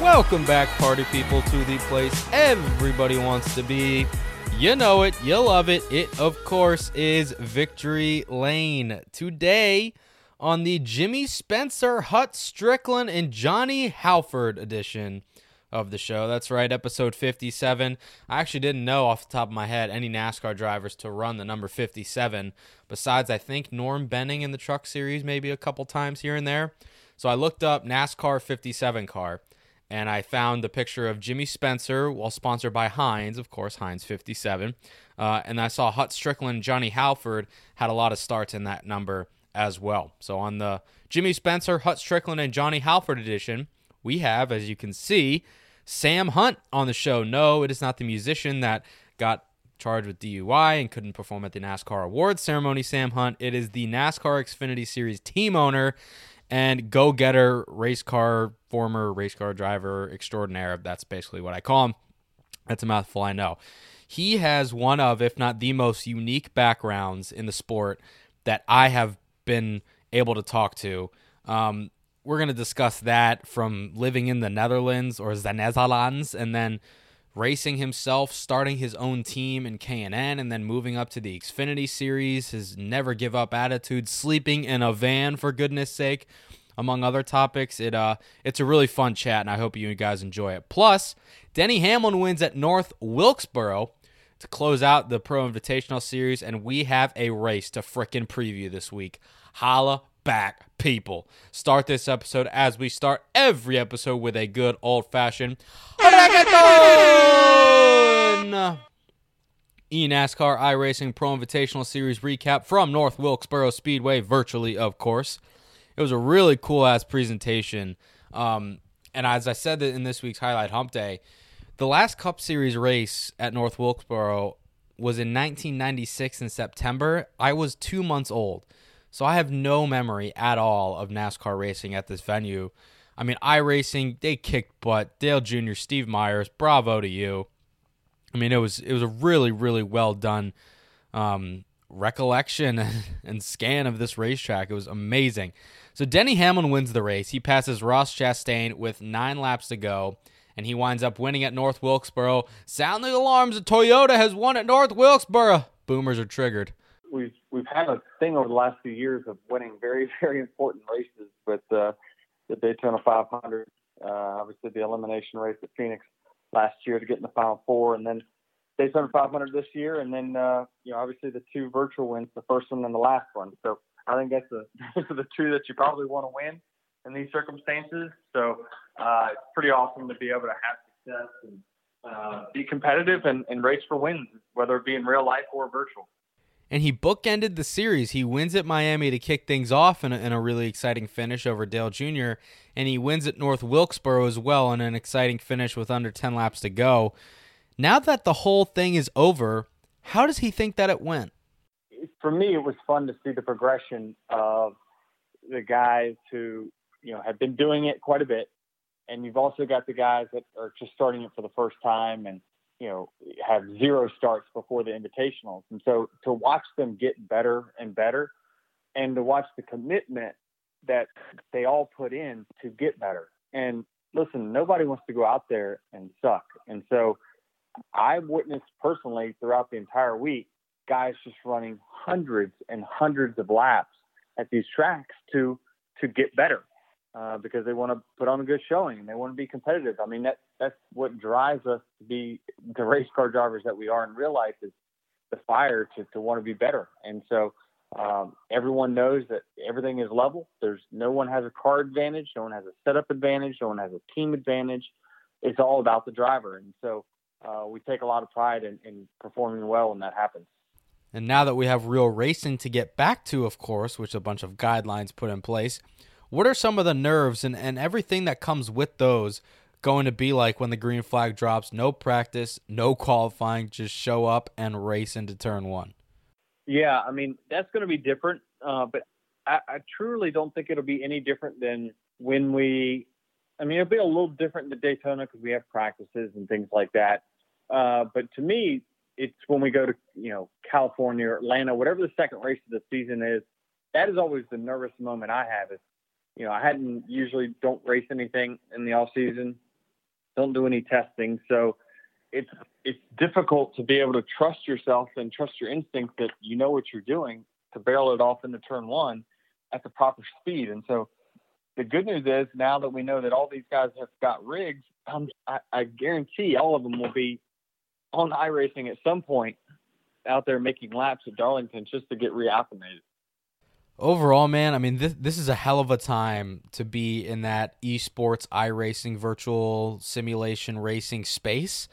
Welcome back, party people, to the place everybody wants to be. You know it, you love it. It, of course, is Victory Lane. Today, on the Jimmy Spencer, Hut Stricklin, and Johnny Halford edition of the show. That's right, episode 57. I actually didn't know off the top of my head any NASCAR drivers to run the number 57, besides, I think, Norm Benning in the truck series, maybe a couple times here and there. So I looked up NASCAR 57 car and I found the picture of Jimmy Spencer, well, sponsored by Heinz, of course, Heinz 57. Uh, and I saw Hut Stricklin, Johnny Halford had a lot of starts in that number as well. So on the Jimmy Spencer, Hut Stricklin, and Johnny Halford edition, we have, as you can see, Sam Hunt on the show. No, it is not the musician that got charged with DUI and couldn't perform at the NASCAR Awards ceremony, Sam Hunt. It is the NASCAR Xfinity Series team owner and go getter race car, former race car driver extraordinaire. That's basically what I call him. That's a mouthful, I know. He has one of, if not the most unique backgrounds in the sport that I have been able to talk to. Um, we're going to discuss that from living in the Netherlands or the Netherlands and then racing himself, starting his own team in K&N and then moving up to the Xfinity series, his never give up attitude, sleeping in a van for goodness sake, among other topics. It uh it's a really fun chat and I hope you guys enjoy it. Plus, Denny Hamlin wins at North Wilkesboro to close out the Pro Invitational series and we have a race to frickin' preview this week. Holla back, people. Start this episode as we start every episode with a good old fashioned reggaeton. eNASCAR iRacing Pro Invitational Series recap from North Wilkesboro Speedway, virtually, of course. It was a really cool ass presentation. Um, and as I said in this week's highlight hump day, the last Cup Series race at North Wilkesboro was in 1996 in September. I was two months old. So I have no memory at all of NASCAR racing at this venue. I mean, iRacing they kicked butt. Dale Jr., Steve Myers, bravo to you. I mean, it was it was a really really well done um, recollection and scan of this racetrack. It was amazing. So Denny Hamlin wins the race. He passes Ross Chastain with nine laps to go, and he winds up winning at North Wilkesboro. Sound the alarms! A Toyota has won at North Wilkesboro. Boomers are triggered. We've we've had a thing over the last few years of winning very very important races with uh, the Daytona 500, uh, obviously the elimination race at Phoenix last year to get in the Final Four, and then Daytona 500 this year, and then uh, you know obviously the two virtual wins, the first one and the last one. So I think that's the the two that you probably want to win in these circumstances. So uh, it's pretty awesome to be able to have success and uh, be competitive and, and race for wins, whether it be in real life or virtual and he bookended the series. He wins at Miami to kick things off in a, in a, really exciting finish over Dale Jr., and he wins at North Wilkesboro as well in an exciting finish with under 10 laps to go. Now that the whole thing is over, how does he think that it went? For me, it was fun to see the progression of the guys who, you know, have been doing it quite a bit. And you've also got the guys that are just starting it for the first time and you know, have zero starts before the invitationals. And so to watch them get better and better and to watch the commitment that they all put in to get better. And listen, nobody wants to go out there and suck. And so I witnessed personally throughout the entire week guys just running hundreds and hundreds of laps at these tracks to to get better uh, because they want to put on a good showing and they want to be competitive. I mean, that that's what drives us to be the race car drivers that we are in real life is the fire to, to want to be better. And so um, everyone knows that everything is level. There's no one has a car advantage, no one has a setup advantage, no one has a team advantage. It's all about the driver. And so uh, we take a lot of pride in, in performing well when that happens. And now that we have real racing to get back to, of course, which a bunch of guidelines put in place, what are some of the nerves and, and everything that comes with those going to be like when the green flag drops? No practice, no qualifying, just show up and race into turn one. Yeah, I mean that's going to be different, uh, but I, I truly don't think it'll be any different than when we. I mean, it'll be a little different in Daytona because we have practices and things like that. Uh, but to me, it's when we go to you know California or Atlanta, whatever the second race of the season is. That is always the nervous moment I have. Is you know I hadn't usually don't race anything in the off season, don't do any testing, so it's it's difficult to be able to trust yourself and trust your instinct that you know what you're doing to barrel it off into turn one at the proper speed. And so the good news is now that we know that all these guys have got rigs, um, I, I guarantee all of them will be on iRacing at some point out there making laps at Darlington just to get reacclimated. Overall, man, I mean, this this is a hell of a time to be in that esports iRacing virtual simulation racing space.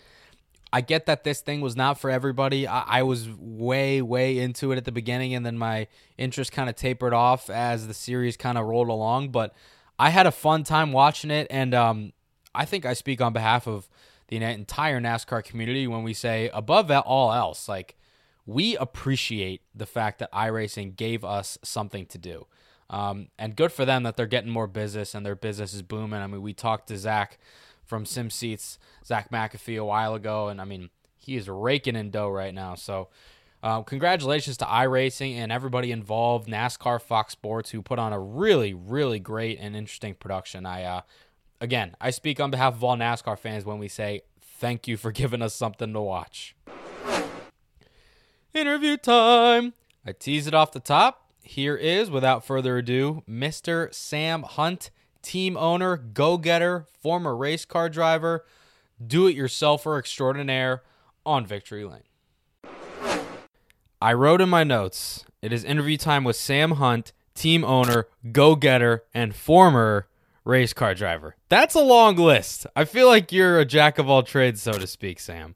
I get that this thing was not for everybody. I, I was way, way into it at the beginning, and then my interest kind of tapered off as the series kind of rolled along. But I had a fun time watching it, and um, I think I speak on behalf of the entire NASCAR community when we say, above all else, like we appreciate the fact that iRacing gave us something to do. Um, and good for them that they're getting more business and their business is booming. I mean, we talked to Zach from Sim Seats, Zach McAfee, a while ago, and I mean, he is raking in dough right now. So, uh, congratulations to iRacing and everybody involved, NASCAR, Fox Sports, who put on a really, really great and interesting production. I, uh, again, I speak on behalf of all NASCAR fans when we say thank you for giving us something to watch. Interview time. I tease it off the top. Here is, without further ado, Mr. Sam Hunt, team owner, go getter, former race car driver, do it yourselfer extraordinaire on Victory Lane. I wrote in my notes, it is interview time with Sam Hunt, team owner, go getter, and former race car driver. That's a long list. I feel like you're a jack of all trades, so to speak, Sam.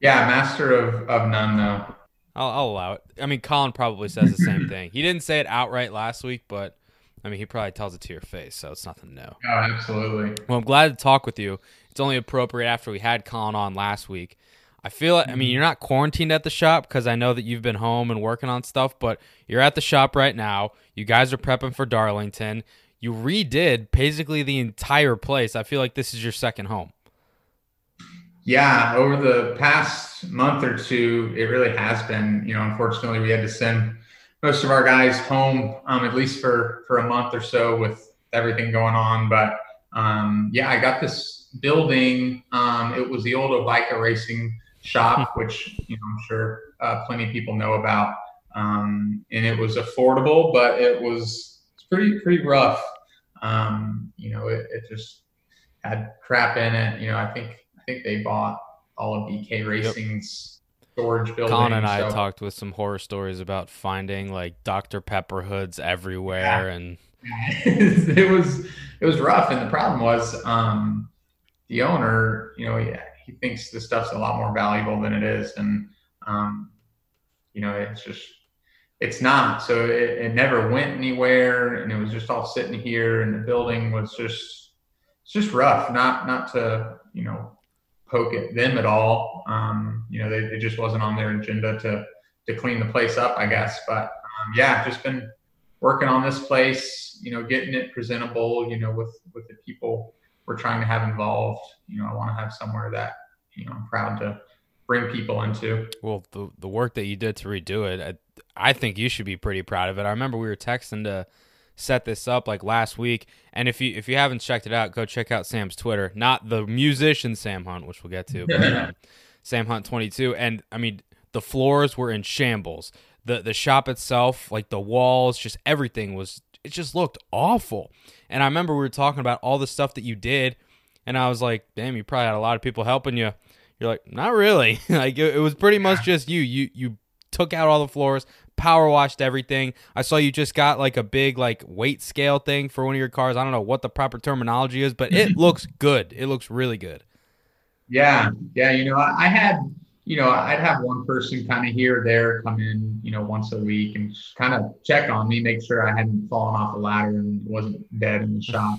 Yeah, master of, of none, though. I'll, I'll allow it. I mean, Colin probably says the same thing. He didn't say it outright last week, but I mean, he probably tells it to your face, so it's nothing new. Oh, absolutely. Well, I'm glad to talk with you. It's only appropriate after we had Colin on last week. I feel I mean, mm-hmm. you're not quarantined at the shop because I know that you've been home and working on stuff, but you're at the shop right now. You guys are prepping for Darlington. You redid basically the entire place. I feel like this is your second home. Yeah, over the past month or two, it really has been. You know, unfortunately, we had to send most of our guys home, um, at least for for a month or so, with everything going on. But um, yeah, I got this building. Um, it was the old BK Racing shop, which you know I'm sure uh, plenty of people know about. Um, and it was affordable, but it was pretty pretty rough. Um, you know, it, it just had crap in it. You know, I think I think they bought all of BK Racing's yep. storage building. Colin and I talked with some horror stories about finding like Dr. Pepper hoods everywhere, yeah. and it was it was rough. And the problem was um, the owner, you know, he, he thinks the stuff's a lot more valuable than it is, and um, you know, it's just it's not. So it, it never went anywhere, and it was just all sitting here, and the building was just it's just rough. Not not to you know poke at them at all. Um, you know, they, it just wasn't on their agenda to to clean the place up, I guess. But um, yeah, just been working on this place. You know, getting it presentable. You know, with with the people we're trying to have involved. You know, I want to have somewhere that you know I'm proud to bring people into. Well, the the work that you did to redo it, I, think you should be pretty proud of it. I remember we were texting to set this up like last week. And if you if you haven't checked it out, go check out Sam's Twitter. Not the musician Sam Hunt, which we'll get to, but um, Sam Hunt 22. And I mean, the floors were in shambles. The the shop itself, like the walls, just everything was it just looked awful. And I remember we were talking about all the stuff that you did, and I was like, damn, you probably had a lot of people helping you. You're like, not really. like it, it was pretty much just you. You you took out all the floors, power washed everything. I saw you just got like a big like weight scale thing for one of your cars. I don't know what the proper terminology is, but it looks good. It looks really good. Yeah, yeah. You know, I, had, you know, I'd have one person kind of here or there come in, you know, once a week and kind of check on me, make sure I hadn't fallen off the ladder and wasn't dead in the shop.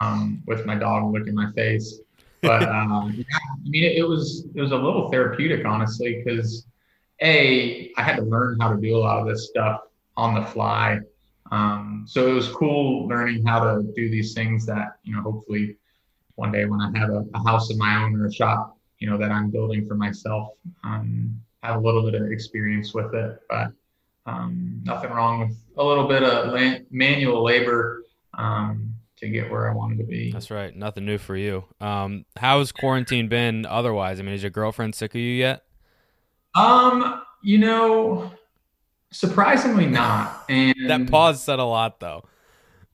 um, with my dog licking my face. But um, yeah, I mean, it, it was it was a little therapeutic, honestly, because a I had to learn how to do a lot of this stuff on the fly. Um, so it was cool learning how to do these things that you know hopefully one day when I have a, a house of my own or a shop you know that I'm building for myself. Um, have a little bit of experience with it, but um, nothing wrong with a little bit of manual labor um, to get where I wanted to be. That's right. Nothing new for you. Um, how's quarantine been otherwise? I mean, is your girlfriend sick of you yet? Um, you know, surprisingly not. And that pause said a lot, though.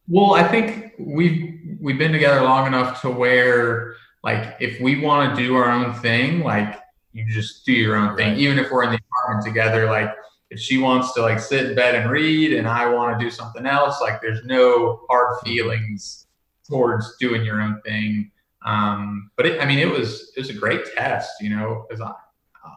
Well, I think we've we've been together long enough to where like if we want to do our own thing, like you just do your own thing. Even if we're in the apartment together, like if she wants to like sit in bed and read and I want to do something else, like there's no hard feelings towards doing your own thing. Um, but it, I mean, it was it was a great test, you know, because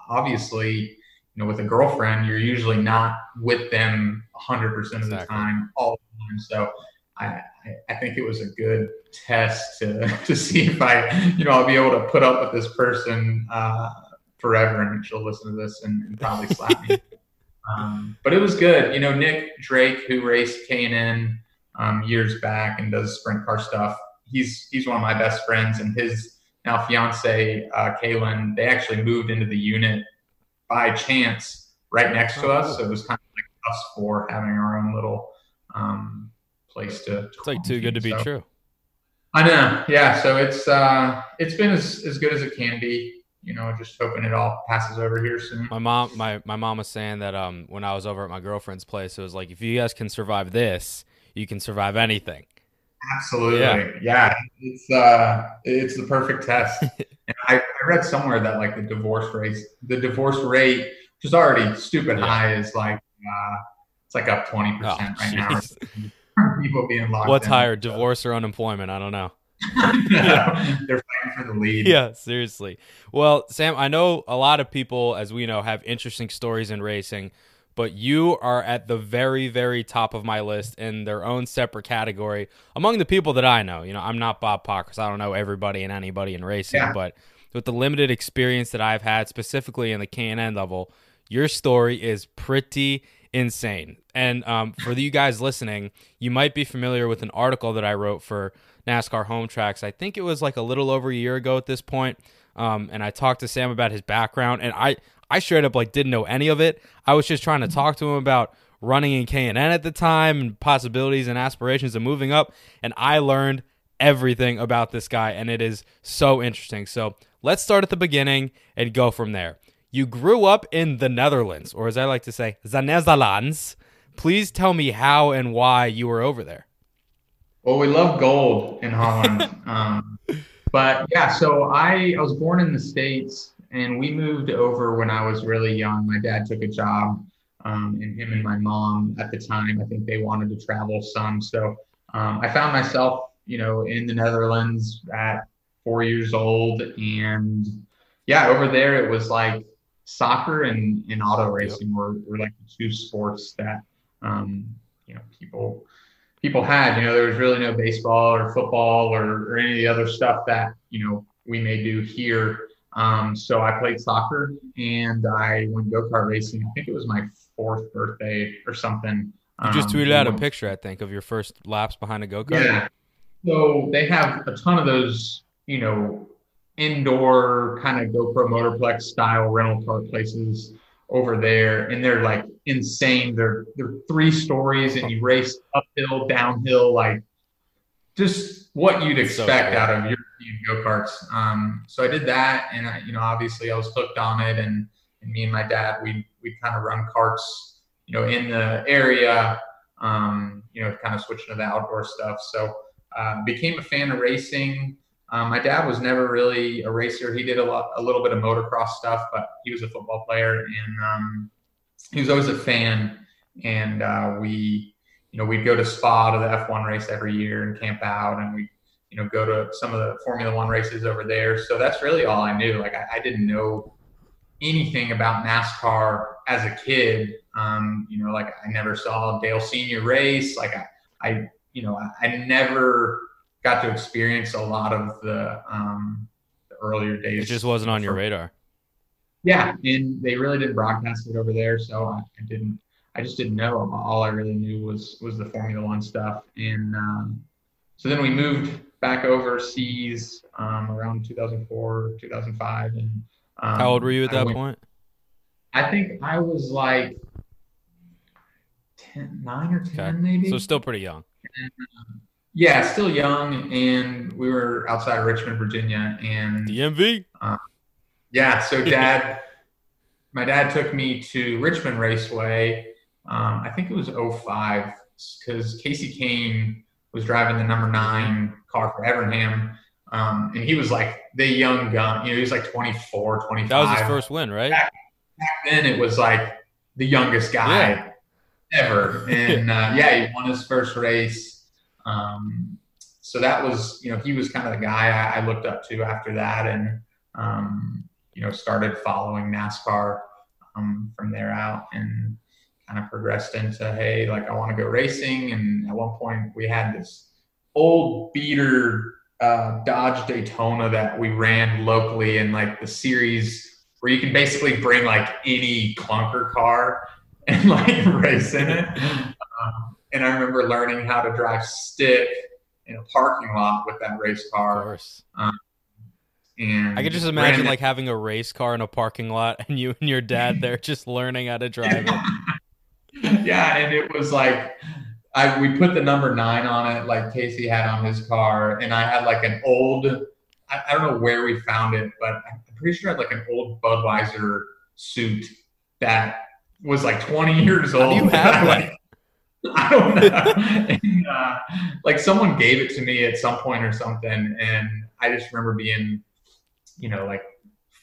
obviously, you know, with a girlfriend, you're usually not with them 100 percent of the time, all the time. So I, I think it was a good test to, to see if I, you know, I'll be able to put up with this person uh, forever and she'll listen to this and, and probably slap me. Um, but it was good. You know, Nick Drake, who raced K&N um, years back and does sprint car stuff, he's he's one of my best friends. And his now fiance, uh, Kaylin, they actually moved into the unit by chance right next to us. So it was kind of like us four having our own little um, place to. It's like too good to be so, true. I know. Yeah. So it's uh, it's been as, as good as it can be. You know, just hoping it all passes over here soon. My mom, my my mom was saying that um, when I was over at my girlfriend's place, it was like if you guys can survive this, you can survive anything. Absolutely. Yeah. yeah. It's uh it's the perfect test. and I, I, read somewhere that like the divorce rate the divorce rate, which is already stupid yeah. high, is like uh it's like up twenty percent oh, right geez. now. people being locked. What's in. higher, divorce or unemployment? I don't know. yeah. They're fighting for the lead. Yeah, seriously. Well, Sam, I know a lot of people, as we know, have interesting stories in racing, but you are at the very, very top of my list in their own separate category among the people that I know. You know, I'm not Bob Pockrass. I don't know everybody and anybody in racing, yeah. but with the limited experience that I've had, specifically in the K&N level, your story is pretty insane. And um, for you guys listening, you might be familiar with an article that I wrote for NASCAR Home Tracks. I think it was like a little over a year ago at this point. Um, and I talked to Sam about his background, and I I straight up like didn't know any of it. I was just trying to talk to him about running in K and N at the time and possibilities and aspirations of moving up, and I learned everything about this guy, and it is so interesting. So let's start at the beginning and go from there. You grew up in the Netherlands, or as I like to say, the Netherlands. Please tell me how and why you were over there. Well, we love gold in Holland. um, but yeah, so I, I was born in the States and we moved over when I was really young. My dad took a job, um, and him and my mom at the time, I think they wanted to travel some. So um, I found myself, you know, in the Netherlands at four years old. And yeah, over there, it was like soccer and, and auto racing were, were like the two sports that um, you know people people had. You know, there was really no baseball or football or, or any of the other stuff that you know we may do here. Um, so I played soccer and I went go kart racing. I think it was my fourth birthday or something. You just um, tweeted out a picture, I think, of your first laps behind a go kart. Yeah. So they have a ton of those, you know, indoor kind of GoPro Motorplex style rental car places over there, and they're like insane. They're they're three stories, and you race uphill, downhill, like just what you'd expect so out of European go karts. Um, so I did that, and I, you know, obviously I was hooked on it, and, and me and my dad, we we kind of run carts, you know, in the area, um, you know, kind of switching to the outdoor stuff. So uh, became a fan of racing. Um, my dad was never really a racer. He did a lot, a little bit of motocross stuff, but he was a football player, and um, he was always a fan. And uh, we, you know, we'd go to Spa to the F1 race every year and camp out, and we, you know, go to some of the Formula One races over there. So that's really all I knew. Like I, I didn't know anything about NASCAR as a kid. Um, you know, like I never saw Dale Senior race. Like I, I you know, I, I never got to experience a lot of the, um, the earlier days. It just wasn't on your radar. Yeah, and they really didn't broadcast it over there, so I, I didn't. I just didn't know. All I really knew was was the Formula One stuff, and um, so then we moved back overseas um, around 2004, 2005, and um, How old were you at I that went- point? I think I was like 10, 9 or 10 Okay. maybe. So still pretty young. yeah, still young, and we were outside of Richmond, Virginia, and DMV. yeah, so dad, my dad took me to Richmond Raceway. Um, I think it was 05 because Kasey Kahne was driving the number nine car for Evernham. Um, and he was like the young gun, you know, he was like 24, 25. That was his first win, right? back then it was like the youngest guy ever. And uh, yeah, he won his first race. Um, so that was, you know, he was kind of the guy I, I looked up to after that and, um, you know, started following NASCAR um, from there out and kind of progressed into, hey, like I want to go racing. And at one point we had this old beater uh, Dodge Daytona that we ran locally in like the series where you can basically bring like any clunker car and like race in it. Um, and I remember learning how to drive stick in a parking lot with that race Of car. course. And I could just imagine it- like having a race car in a parking lot and you and your dad there just learning how to drive it. yeah, and it was like I we put the number nine on it, like Kasey had on his car, and I had like an old I, I don't know where we found it, but I'm pretty sure I had like an old Budweiser suit that was like 20 years How old. do you have that? like, I don't know. and, uh, like someone gave it to me at some point or something, and I just remember being, you know, like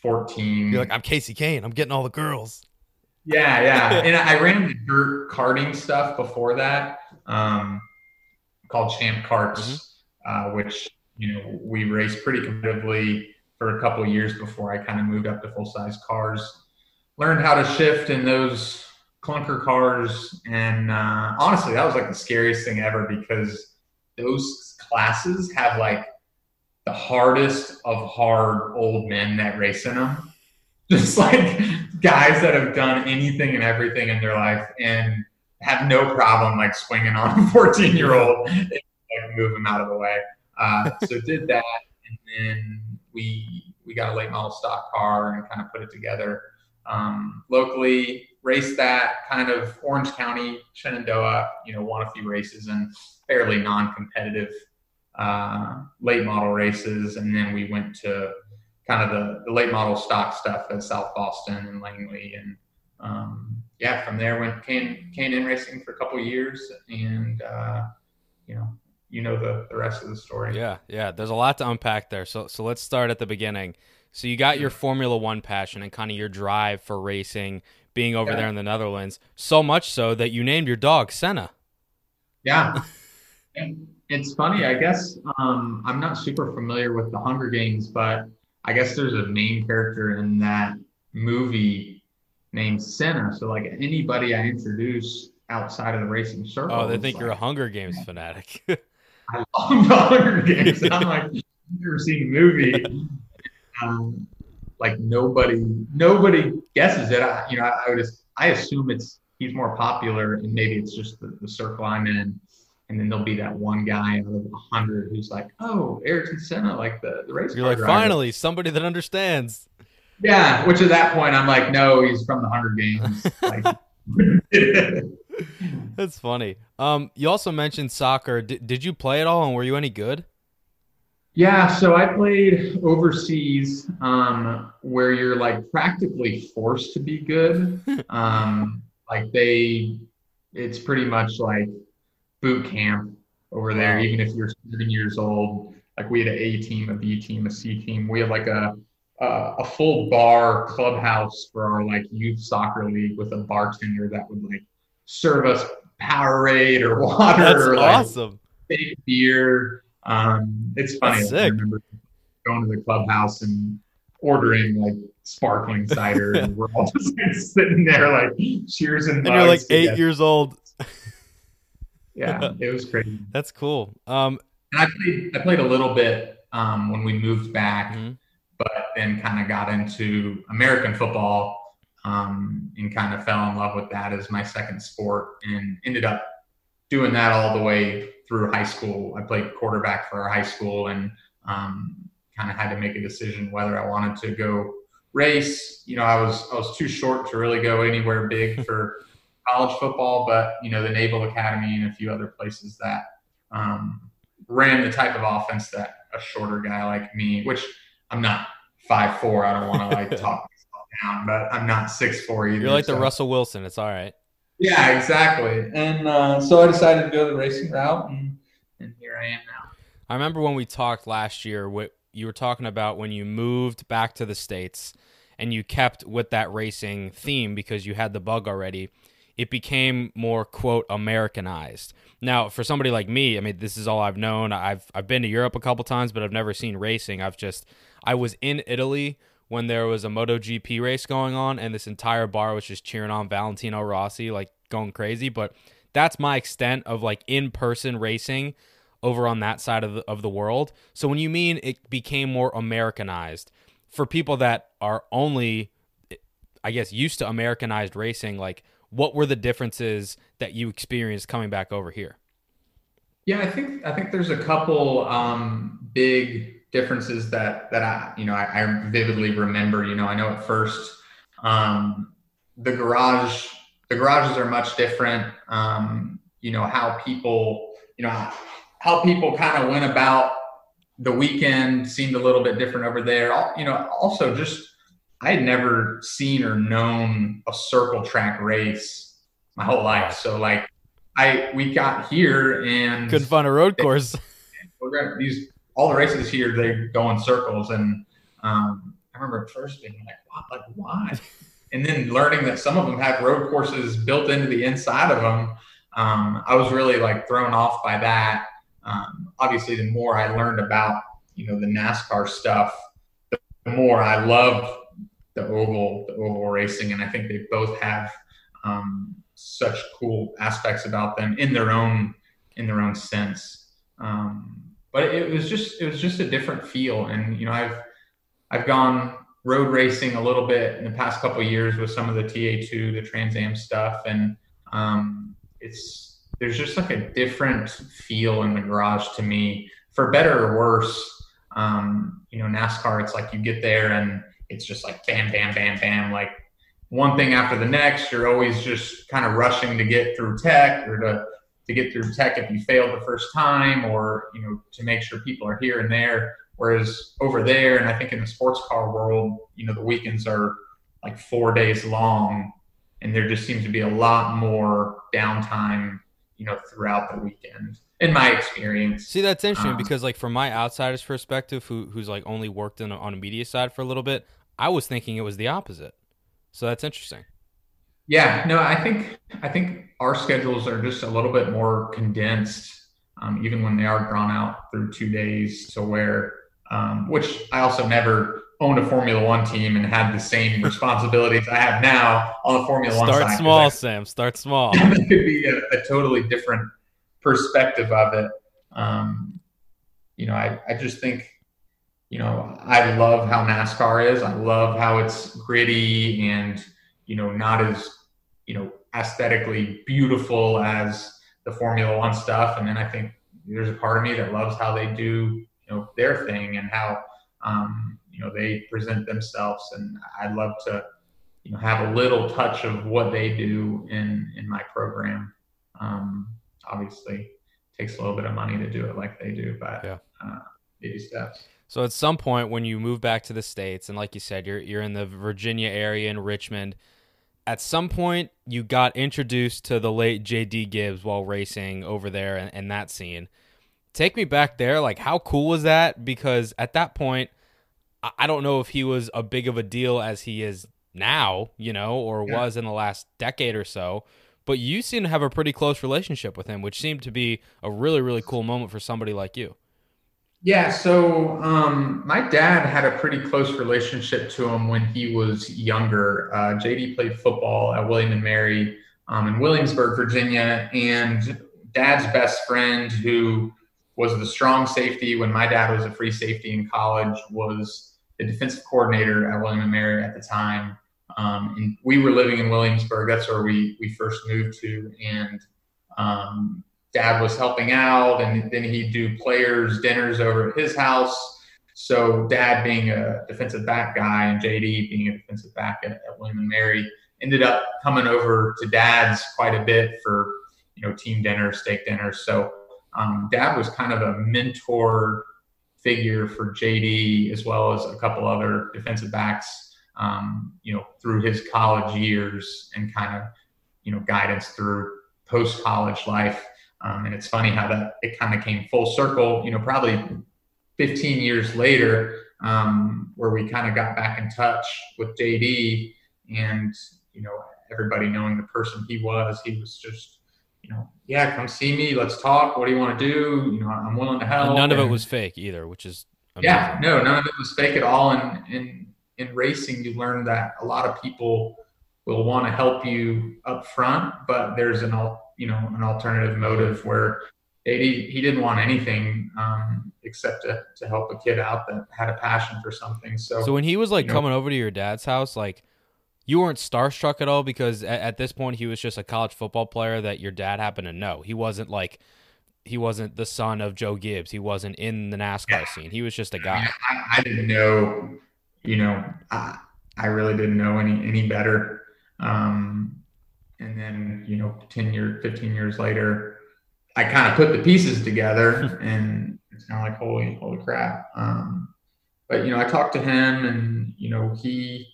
14. You're like, I'm Kasey Kahne. I'm getting all the girls. Yeah, yeah. and I ran the dirt karting stuff before that, um, called Champ Karts, uh, which you know we raced pretty competitively for a couple of years before I kind of moved up to full size cars. Learned how to shift in those clunker cars, and uh, honestly, that was like the scariest thing ever because those classes have like the hardest of hard old men that race in them just like guys that have done anything and everything in their life and have no problem like swinging on a 14 year old and like, move them out of the way. Uh, so did that, and then we we got a late model stock car and kind of put it together um, locally. Raced that kind of Orange County, Shenandoah. You know, won a few races and fairly non-competitive uh, late model races, and then we went to kind of the, the late model stock stuff at South Boston and Langley. And um, yeah, from there went in racing for a couple of years and uh, you know, you know the, the rest of the story. Yeah, yeah. There's a lot to unpack there. So so let's start at the beginning. So you got your Formula One passion and kind of your drive for racing, being over Yeah. there in the Netherlands. So much so that you named your dog Senna. Yeah. It's funny, I guess um, I'm not super familiar with the Hunger Games, but I guess there's a main character in that movie named Senna. So like anybody I introduce outside of the racing circle. Oh, they think you're a Hunger Games fanatic. I love the Hunger Games. I'm like, I've never seen the movie. Um, like nobody, nobody guesses it. I, you know, I, I would, just, I assume it's he's more popular, and maybe it's just the, the circle I'm in. And then there'll be that one guy out of a hundred who's like, "Oh, Ayrton Senna, like the the race." You're car like, driver." finally, somebody that understands. Yeah. Which at that point, I'm like, "No, he's from the Hunger Games." Like, That's funny. Um, you also mentioned soccer. D- did you play at all, and were you any good? Yeah, so I played overseas, um, where you're like practically forced to be good. Um, like they, it's pretty much like boot camp over there. Even if you're seven years old, like we had an A team, a B team, a C team. We had like a a, a full bar clubhouse for our like youth soccer league with a bartender that would like serve us Powerade or water That's or like awesome. fake beer. Um, it's funny. That's I remember going to the clubhouse and ordering like sparkling cider, and we're all just like, sitting there like cheers and And you're like eight together. years old. Yeah, it was crazy. That's cool. Um, And I played I played a little bit um, when we moved back, Mm-hmm. but then kind of got into American football um, and kind of fell in love with that as my second sport and ended up doing that all the way through high school. I played quarterback for our high school and um, kind of had to make a decision whether I wanted to go race. You know, I was I was too short to really go anywhere big for college football, but you know, the Naval Academy and a few other places that um, ran the type of offense that a shorter guy like me, which I'm not five four. I don't want to like talk myself down, but I'm not six four either. You're like the Russell Wilson. It's all right. Yeah, exactly. And uh, so I decided to go the racing route, and, and here I am now. I remember when we talked last year, what you were talking about when you moved back to the States and you kept with that racing theme because you had the bug already. It became more quote Americanized. Now, for somebody like me, I mean, this is all I've known. I've I've been to Europe a couple times, but I've never seen racing. I've just I was in Italy when there was a MotoGP race going on, and this entire bar was just cheering on Valentino Rossi, like going crazy. But that's my extent of like in person racing over on that side of the, of the world. So when you mean it became more Americanized for people that are only, I guess, used to Americanized racing, like what were the differences that you experienced coming back over here? Yeah, I think I think there's a couple um, big differences that that I you know I, I vividly remember. You know, I know at first um, the garage the garages are much different. Um, you know how people you know how people kind of went about the weekend seemed a little bit different over there. You know, also just I had never seen or known a circle track race my whole life. So like I we got here and Couldn't find a road course. we're gonna these all the races here they go in circles and um, I remember at first being like what like why and then learning that some of them have road courses built into the inside of them um, I was really like thrown off by that um, obviously the more I learned about you know the NASCAR stuff the more I loved the oval the oval racing and I think they both have um, such cool aspects about them in their own in their own sense. Um, but it was just it was just a different feel. And you know i've i've gone road racing a little bit in the past couple years with some of the ta2 the trans am stuff. And um, it's there's just like a different feel in the garage to me for better or worse. Um, you know nascar it's like you get there and it's just like bam bam bam bam like one thing after the next. You're always just kind of rushing to get through tech or to to get through tech if you failed the first time or you know to make sure people are here and there. Whereas over there and i think in the sports car world you know the weekends are like four days long and there just seems to be a lot more downtime you know throughout the weekend in my experience. See, that's interesting Um, because, like, from my outsider's perspective, who who's like only worked in on a media side for a little bit, I was thinking it was the opposite. So that's interesting. Yeah, no, I think I think our schedules are just a little bit more condensed, um, even when they are drawn out through two days. To where, um, which I also never owned a Formula One team and had the same responsibilities I have now on the Formula One side. Start small, I- Sam. Start small. that could be a, a totally different perspective of it. Um, you know, I, I just think, you know, I love how NASCAR is. I love how it's gritty and, you know, not as, you know, aesthetically beautiful as the Formula One stuff. And then I think there's a part of me that loves how they do, you know, their thing and how, um, you know, they present themselves. And I'd love to, you know, have a little touch of what they do in in my program. Um, obviously, takes a little bit of money to do it like they do, but Yeah. uh, baby steps. So at some point when you move back to the states, and like you said, you're you're in the Virginia area in Richmond. At some point, you got introduced to the late J.D. Gibbs while racing over there and, and that scene. Take me back there. Like, how cool was that? Because at that point, I don't know if he was a big of a deal as he is now, you know, or Yeah. was in the last decade or so. But you seem to have a pretty close relationship with him, which seemed to be a really, really cool moment for somebody like you. Yeah, so um, my dad had a pretty close relationship to him when he was younger. Uh, JD played football at William and Mary um, in Williamsburg, Virginia, and dad's best friend, who was the strong safety when my dad was a free safety in college. Was the defensive coordinator at William and Mary at the time. Um, and we were living in Williamsburg. That's where we we first moved to, and um, dad was helping out, and then he'd do players dinners over at his house. So dad being a defensive back guy and JD being a defensive back at, at William and Mary ended up coming over to dad's quite a bit for you know team dinners, steak dinners. So um, dad was kind of a mentor figure for JD as well as a couple other defensive backs. Um, you know through his college years and kind of you know guidance through post college life. Um, and it's funny how that it kind of came full circle. You know, probably 15 years later, um, where we kind of got back in touch with JD, and you know, everybody knowing the person he was, he was just, you know, yeah, come see me, let's talk. What do you want to do? You know, I'm willing to help. And none and, of it was fake either, which is amazing. yeah, no, none of it was fake at all. And in in racing, you learn that a lot of people will want to help you up front, but there's an you know an alternative motive where he, he didn't want anything um, except to, to help a kid out that had a passion for something. So, so when he was like you know, coming over to your dad's house, like you weren't starstruck at all because at, at, this point he was just a college football player that your dad happened to know. He wasn't like he wasn't the son of Joe Gibbs. He wasn't in the NASCAR yeah. scene. He was just a guy. I, I didn't know, you know, I, I really didn't know any any better. Um, and then you know, ten years, fifteen years later I kind of put the pieces together and it's kind of like, holy, holy crap. Um, but, you know, I talked to him and, you know, he,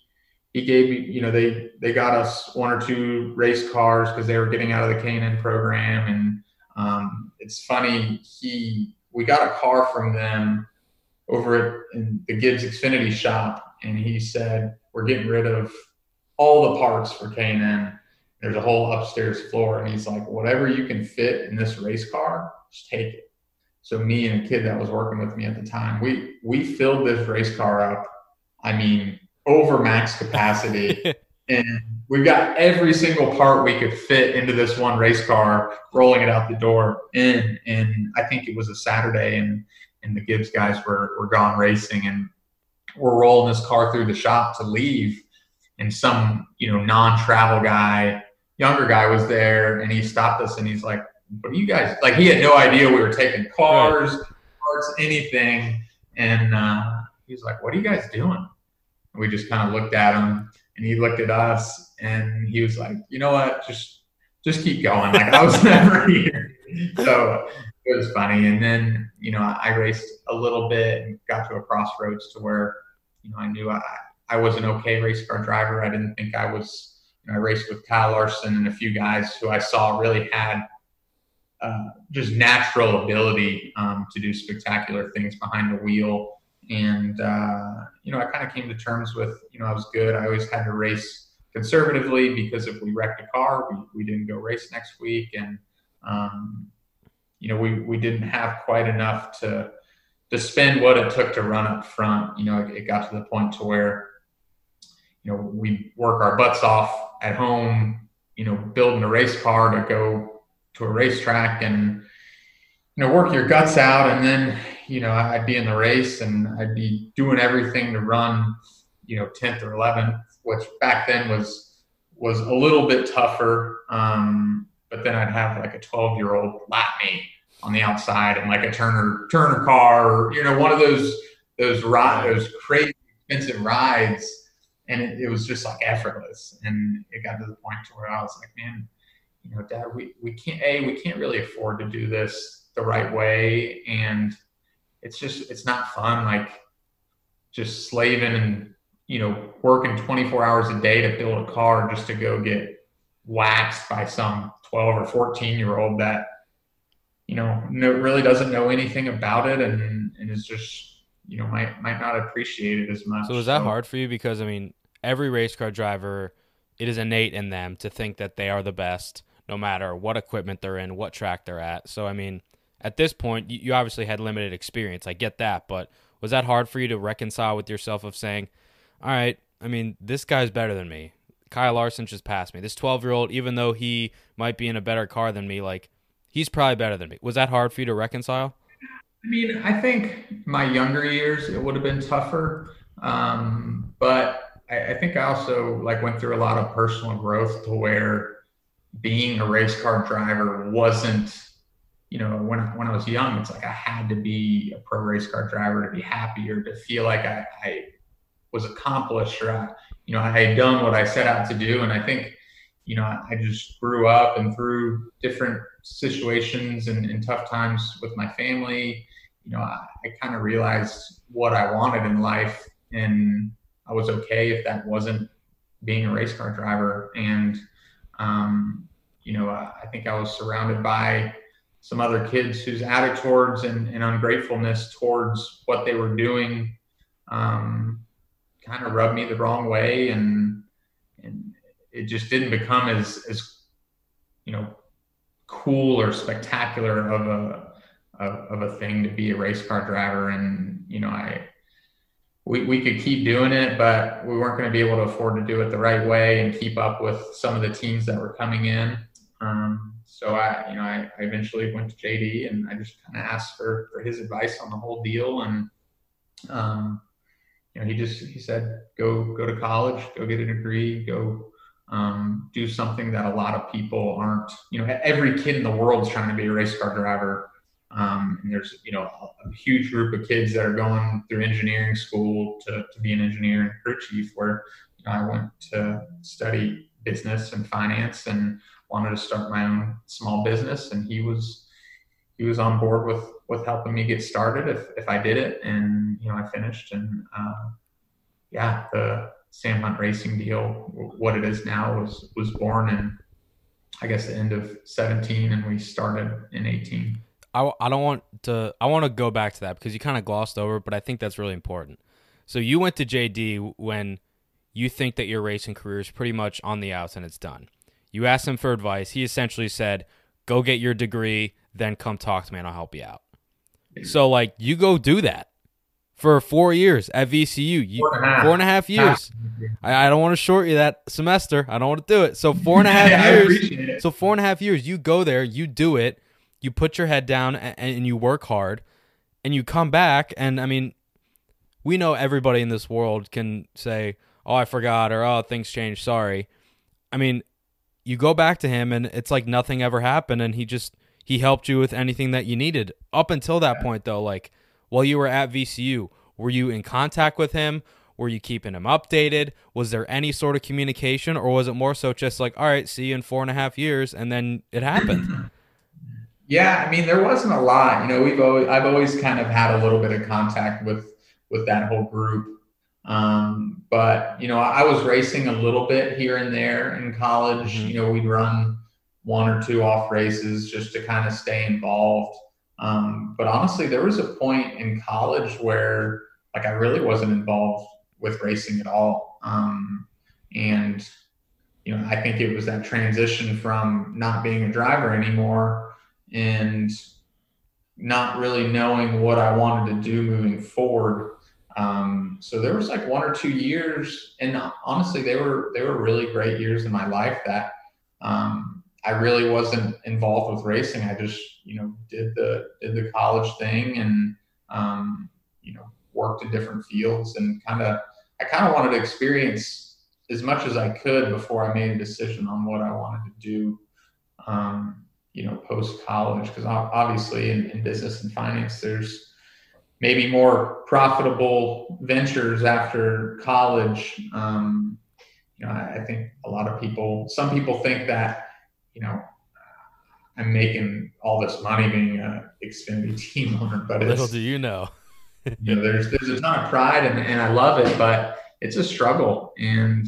he gave me, you know, they, they got us one or two race cars cause they were getting out of the K&N program. And, um, it's funny. He, we got a car from them over at in the Gibbs Xfinity shop. And he said, we're getting rid of all the parts for K&N there's a whole upstairs floor, and he's like, whatever you can fit in this race car, just take it. So me and a kid that was working with me at the time, we we filled this race car up. I mean, over max capacity. and we've got every single part we could fit into this one race car, rolling it out the door in. And I think it was a Saturday, and and the Gibbs guys were were gone racing, and we're rolling this car through the shop to leave, and some you know non-travel guy younger guy was there and he stopped us and he's like, what are you guys like? He had no idea we were taking cars, parts, anything. And uh, he was like, what are you guys doing? And we just kind of looked at him and he looked at us and he was like, you know what? Just, just keep going. Like I was never here. So it was funny. And then, you know, I raced a little bit and got to a crossroads to where, you know, I knew I, I was an okay race car driver. I didn't think I was I raced with Kyle Larson and a few guys who I saw really had uh, just natural ability um, to do spectacular things behind the wheel. And, uh, you know, I kind of came to terms with, you know, I was good. I always had to race conservatively because if we wrecked a car, we, we didn't go race next week. And, um, you know, we, we didn't have quite enough to, to spend what it took to run up front. You know, it, it got to the point to where, you know, we work our butts off at home, you know, building a race car to go to a racetrack and, you know, work your guts out. And then, you know, I'd be in the race and I'd be doing everything to run, you know, 10th or 11th, which back then was, was a little bit tougher. Um, but then I'd have like a 12 year old lap me on the outside and like a Turner, Turner car, or, you know, one of those, those ride, those crazy expensive rides and it, it, was just like effortless. And it got to the point to where I was like, man, you know, Dad, we we can't a we can't really afford to do this the right way, and it's just it's not fun. Like just slaving and you know working 24 hours a day to build a car just to go get waxed by some 12 or 14 year old that you know no, really doesn't know anything about it and and is just you know might might not appreciate it as much. So was that so, hard for you? Because I mean, every race car driver, it is innate in them to think that they are the best, no matter what equipment they're in, what track they're at. So I mean, at this point, you, you obviously had limited experience. I get that, but was that hard for you to reconcile with yourself of saying, all right, I mean, this guy's better than me. Kyle Larson just passed me. This 12 year old, even though he might be in a better car than me, like he's probably better than me. Was that hard for you to reconcile? I mean, I think my younger years it would have been tougher, um, but I, I think I also like went through a lot of personal growth to where being a race car driver wasn't you know, when when I was young, it's like I had to be a pro race car driver to be happy or to feel like I, I was accomplished or I, you know, I had done what I set out to do. And I think, you know, I just grew up and through different situations and, and tough times with my family, you know, I, I kind of realized what I wanted in life and I was okay if that wasn't being a race car driver. And, um, you know, I, I think I was surrounded by some other kids whose attitudes and, and ungratefulness towards what they were doing um, kind of rubbed me the wrong way and and it just didn't become as as you know cool or spectacular of a of, a thing to be a race car driver and you know I we, we could keep doing it but we weren't going to be able to afford to do it the right way and keep up with some of the teams that were coming in um, so I, you know, I, I eventually went to JD and I just kind of asked for, for his advice on the whole deal. And, um, you know, he just, he said, go, go to college, go get a degree, go, um, do something that a lot of people aren't, you know, every kid in the world is trying to be a race car driver. Um, and there's, you know, a, huge group of kids that are going through engineering school to, to be an engineer and crew chief where, you know, I went to study business and finance and, wanted to start my own small business, and he was he was on board with with helping me get started if if I did it, and you know I finished, and uh, yeah, the Sam Hunt Racing deal, what it is now, was was born in I guess the end of 17, and we started in 18. I, I don't want to I want to go back to that because you kind of glossed over, but I think that's really important. So you went to JD when you think that your racing career is pretty much on the outs and it's done. You asked him for advice. He essentially said, "Go get your degree, then come talk to me, and I'll help you out." So like, you go do that for four years at VCU. You, four, and four and a half years. I, I, don't want to short you that semester. I don't want to do it. So four and a half years. So four and a half years. You go there. You do it. You put your head down and, and you work hard, and you come back. And I mean, we know everybody in this world can say, "Oh, I forgot," or "Oh, things changed. Sorry." I mean, you go back to him and it's like nothing ever happened and he just he helped you with anything that you needed up until that yeah. point though like while you were at VCU were you in contact with him were you keeping him updated was there any sort of communication or was it more so just like all right see you in four and a half years and then it happened yeah i mean there wasn't a lot you know we've always i've always kind of had a little bit of contact with with that whole group um, but you know, I was racing a little bit here and there in college. Mm-hmm. You know, we'd run one or two off races just to kind of stay involved. Um, but honestly, there was a point in college where like I really wasn't involved with racing at all. Um, and you know, I think it was that transition from not being a driver anymore and not really knowing what I wanted to do moving forward um, so there was like one or two years, and honestly, they were they were really great years in my life that um, I really wasn't involved with racing. I just you know did the did the college thing and um, you know worked in different fields and kind of I kind of wanted to experience as much as I could before I made a decision on what I wanted to do. Um, you know, post college, because obviously in, in business and finance, there's maybe more profitable ventures after college. Um, you know, I, I, think a lot of people, some people think that, you know, I'm making all this money being an Xfinity team owner, but little do you know, you know, there's there's a ton of pride and, and I love it, but it's a struggle and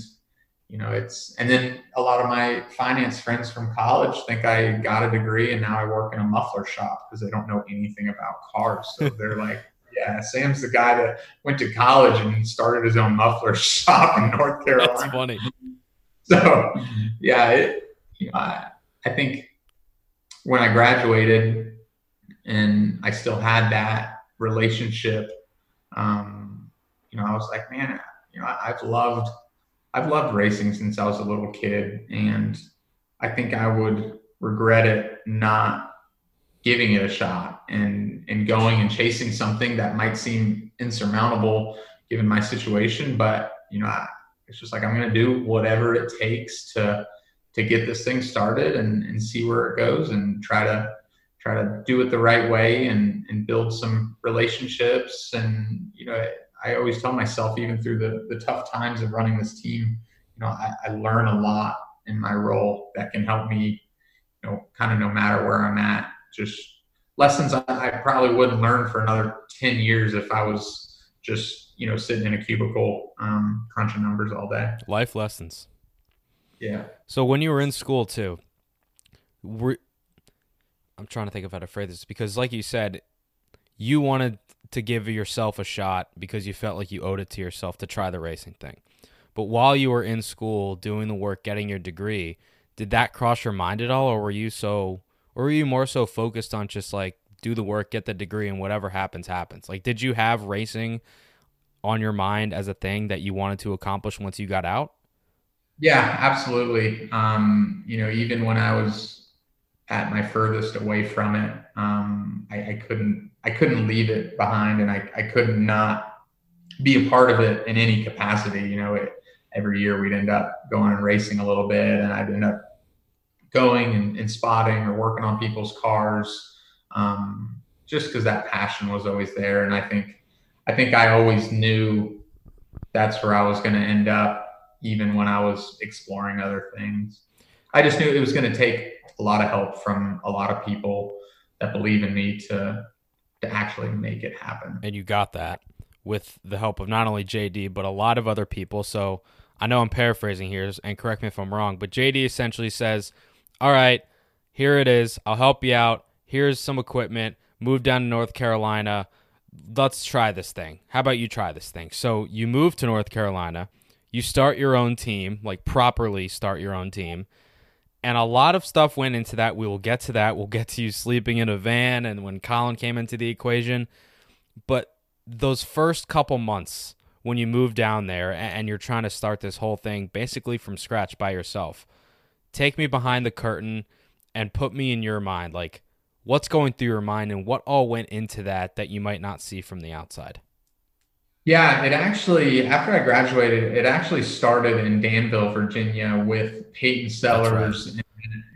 you know it's and then a lot of my finance friends from college think i got a degree and now i work in a muffler shop because they don't know anything about cars so they're like yeah, Sam's the guy that went to college and started his own muffler shop in North Carolina. That's funny. So, yeah, it, you know, I, I think when I graduated and I still had that relationship, um, you know, I was like, man, you know, I've loved, I've loved racing since I was a little kid, and I think I would regret it not giving it a shot and and going and chasing something that might seem insurmountable given my situation. But you know, I, it's just like I'm going to do whatever it takes to to get this thing started and, and see where it goes and try to try to do it the right way and and build some relationships and you know I always tell myself even through the the tough times of running this team you know I, I learn a lot in my role that can help me you know kind of no matter where I'm at. Just lessons I, I probably wouldn't learn for another 10 years if I was just you know sitting in a cubicle um, crunching numbers all day. Life lessons. yeah. So when you were in school too, were I'm trying to think of how to phrase this because, like you said, you wanted to give yourself a shot because you felt like you owed it to yourself to try the racing thing. But while you were in school doing the work, getting your degree, did that cross your mind at all, or were you so, or were you more so focused on just like do the work, get the degree, and whatever happens, happens? Like, did you have racing on your mind as a thing that you wanted to accomplish once you got out? Yeah, absolutely. Um, you know, even when I was at my furthest away from it, um, I, I couldn't I couldn't leave it behind, and I, I could not be a part of it in any capacity. You know, it, every year we'd end up going and racing a little bit, and I'd end up going and, and spotting or working on people's cars, um, just because that passion was always there. And I think I think I always knew that's where I was going to end up even when I was exploring other things. I just knew it was going to take a lot of help from a lot of people that believe in me to to actually make it happen. and you got that with the help of not only JD but a lot of other people. So I know I'm paraphrasing here, and correct me if I'm wrong, but JD essentially says, "All right, here it is. I'll help you out. Here's some equipment. Move down to North Carolina. Let's try this thing. How about you try this thing?" So you move to North Carolina. You start your own team, like properly start your own team. And a lot of stuff went into that. We will get to that. We'll get to you sleeping in a van and when Colin came into the equation. But those first couple months when you move down there and you're trying to start this whole thing basically from scratch by yourself, take me behind the curtain and put me in your mind. Like, what's going through your mind and what all went into that that you might not see from the outside? Yeah, it actually after I graduated, it actually started in Danville, Virginia, with Peyton Sellers in,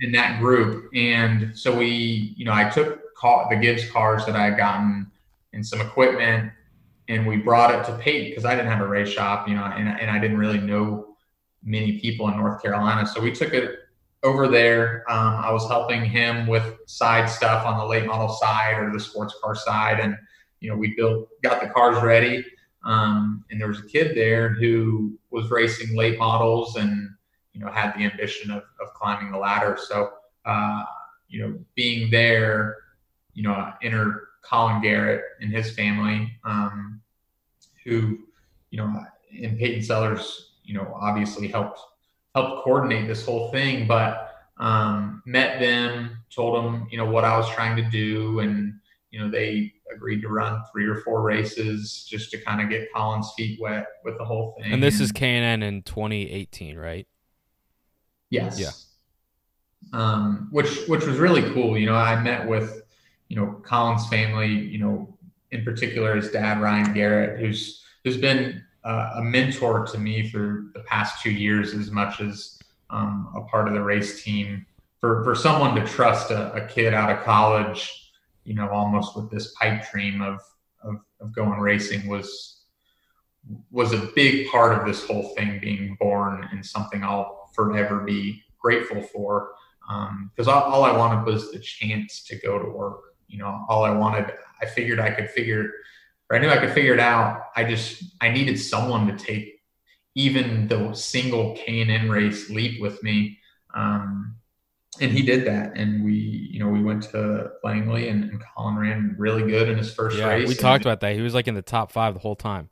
in that group, and so we, you know, I took call, the Gibbs cars that I had gotten and some equipment, and we brought it to Peyton because I didn't have a race shop, you know, and and I didn't really know many people in North Carolina, so we took it over there. Um, I was helping him with side stuff on the late model side or the sports car side, and you know, we built got the cars ready. Um, and there was a kid there who was racing late models and you know had the ambition of, of climbing the ladder. So uh, you know, being there, you know, I entered Colin Garrett and his family, um, who you know, and Peyton Sellers, you know, obviously helped helped coordinate this whole thing, but um, met them, told them you know what I was trying to do, and you know they agreed to run three or four races just to kind of get Colin's feet wet with the whole thing. And this is K&N in 2018, right? yes, Yeah. Um, which which was really cool. You know, I met with you know Colin's family. You know, in particular his dad Ryan Garrett, who's who's been uh, a mentor to me for the past two years, as much as um, a part of the race team. For for someone to trust a, a kid out of college, you know, almost with this pipe dream of of, of going racing was was a big part of this whole thing being born and something I'll forever be grateful for. Because all, all I wanted was the chance to go to work. You know, all I wanted, I figured I could figure, or I knew I could figure it out. I just, I needed someone to take even the single K and N race leap with me. Um, and he did that. And we, you know, we went to Langley and, and Colin ran really good in his first Yeah, race. we talked about that. He was like in the top five the whole time.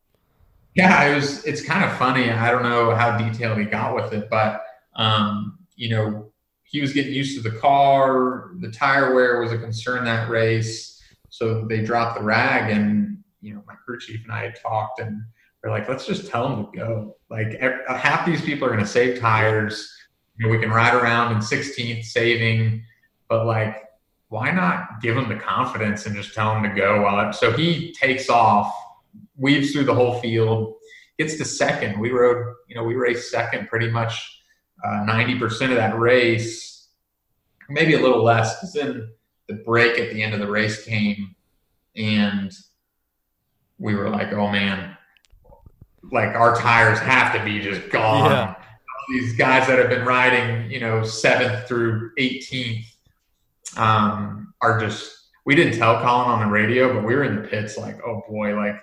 yeah, it was. It's kind of funny. I don't know how detailed he got with it, but um, you know, he was getting used to the car. The tire wear was a concern that race, so they dropped the rag. And you know, my crew chief and I had talked, and we're like, let's just tell him to go. Like half these people are going to save tires. You know, we can ride around in 16th saving, but like why not give him the confidence and just tell him to go while it, so he takes off, weaves through the whole field, gets to second. We rode, you know, we raced second pretty much uh, 90% of that race, maybe a little less because then the break at the end of the race came and we were like, oh man, like our tires have to be just gone. Yeah. These guys that have been riding, you know, seventh through 18th um, are just, we didn't tell Colin on the radio, but we were in the pits like, oh boy, like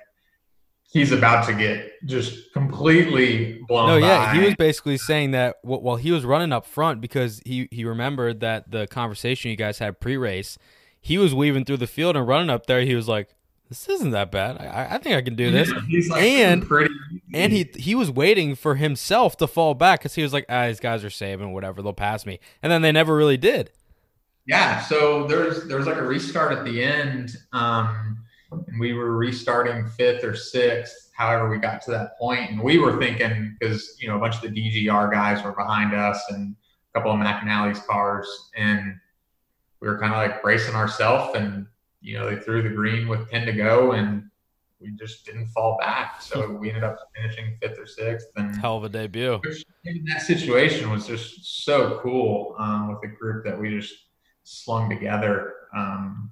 he's about to get just completely blown. No, yeah, by. he was basically saying that while he was running up front because he he remembered that the conversation you guys had pre-race, he was weaving through the field and running up there. He was like, "This isn't that bad. I, I think I can do this." like, and and he he was waiting for himself to fall back because he was like, "Ah, these guys are saving whatever. They'll pass me," and then they never really did. Yeah, so there's there's like a restart at the end. Um, and we were restarting fifth or sixth. However, we got to that point, and we were thinking because you know a bunch of the DGR guys were behind us, and a couple of McAnally's cars, and we were kind of like bracing ourselves, and you know they threw the green with ten to go, and we just didn't fall back. So we ended up finishing fifth or sixth, and hell of a debut. That situation was just so cool um, with the group that we just slung together. Um,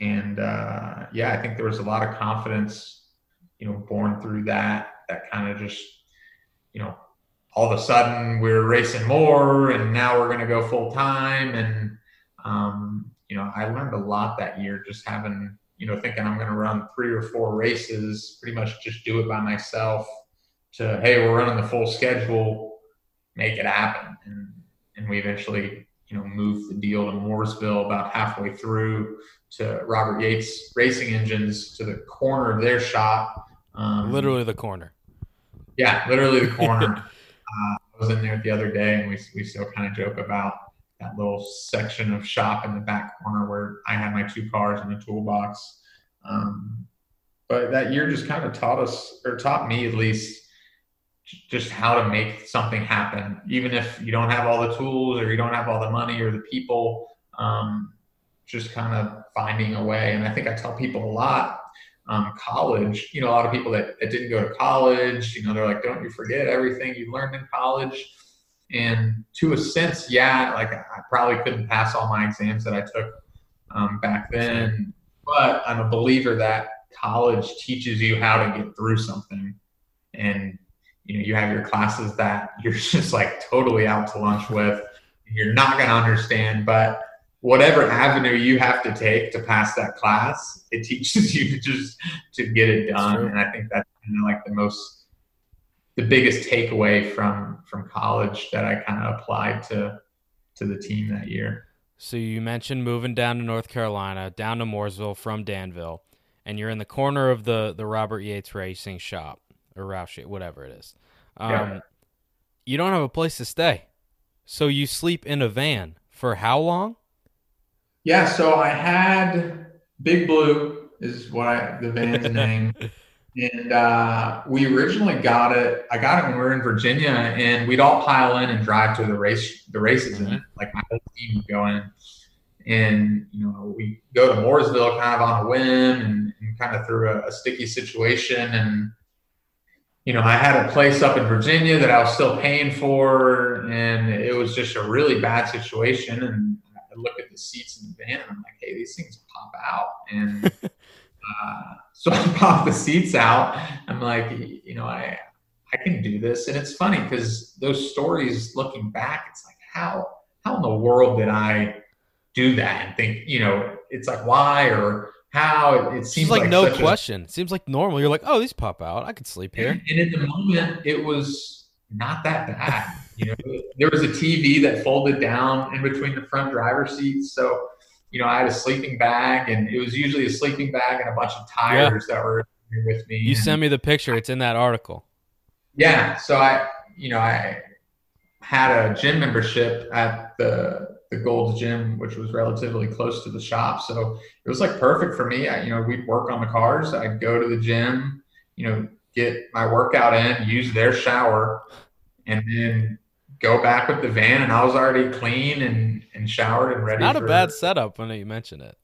and uh, yeah, I think there was a lot of confidence, you know, born through that. That kind of just, you know, all of a sudden we're racing more, and now we're going to go full time. And um, you know, I learned a lot that year just having, you know, thinking I'm going to run three or four races, pretty much just do it by myself. To hey, we're running the full schedule, make it happen, and and we eventually you know, moved the deal to Mooresville about halfway through to Robert Yates Racing Engines to the corner of their shop. Um, literally the corner. Yeah, literally the corner. uh, I was in there the other day, and we we still kind of joke about that little section of shop in the back corner where I had my two cars and a toolbox. Um, but that year just kind of taught us, or taught me at least, just how to make something happen, even if you don't have all the tools or you don't have all the money or the people. Um, just kind of finding a way. And I think I tell people a lot. Um, college, you know, a lot of people that, that didn't go to college, you know, they're like, don't you forget everything you learned in college. And to a sense, yeah, like I probably couldn't pass all my exams that I took um, back then, but I'm a believer that college teaches you how to get through something. And you know you have your classes that you're just like totally out to lunch with you're not going to understand. But whatever avenue you have to take to pass that class it teaches you to just to get it done. and i think that's kind of like the most the biggest takeaway from from college that i kind of applied to to the team that year so you mentioned moving down to north carolina down to mooresville from danville and you're in the corner of the the robert yates racing shop or Roush, whatever it is. Um, yeah. You don't have a place to stay, so you sleep in a van for how long? Yeah, so I had Big Blue is what I, the van's name, and uh, we originally got it. I got it when we were in Virginia, and we'd all pile in and drive to the race, the races in it. Mm-hmm. Like my whole team would go in, and you know we go to Mooresville kind of on a whim and, and kind of through a, a sticky situation and you know, I had a place up in Virginia that I was still paying for, and it was just a really bad situation. And I look at the seats in the van, and I'm like, hey, these things pop out. And uh, so I pop the seats out. I'm like, you know, I I can do this, and it's funny because those stories, looking back, it's like how how in the world did I do that and think, you know, it's like why or how it, it seems like, like no question. A, seems like normal. You're like, oh, these pop out. I could sleep here. And, and in the moment, it was not that bad. you know, there was a TV that folded down in between the front driver's seats, so you know, I had a sleeping bag, and it was usually a sleeping bag and a bunch of tires yeah. that were with me. You sent me the picture. It's in that article. Yeah. So I, you know, I had a gym membership at the the Gold's Gym, which was relatively close to the shop. So it was like perfect for me. I, you know, we'd work on the cars. I'd go to the gym, you know, get my workout in, use their shower, and then go back with the van, and I was already clean and, and showered and ready. Not for, a bad setup when you mention it.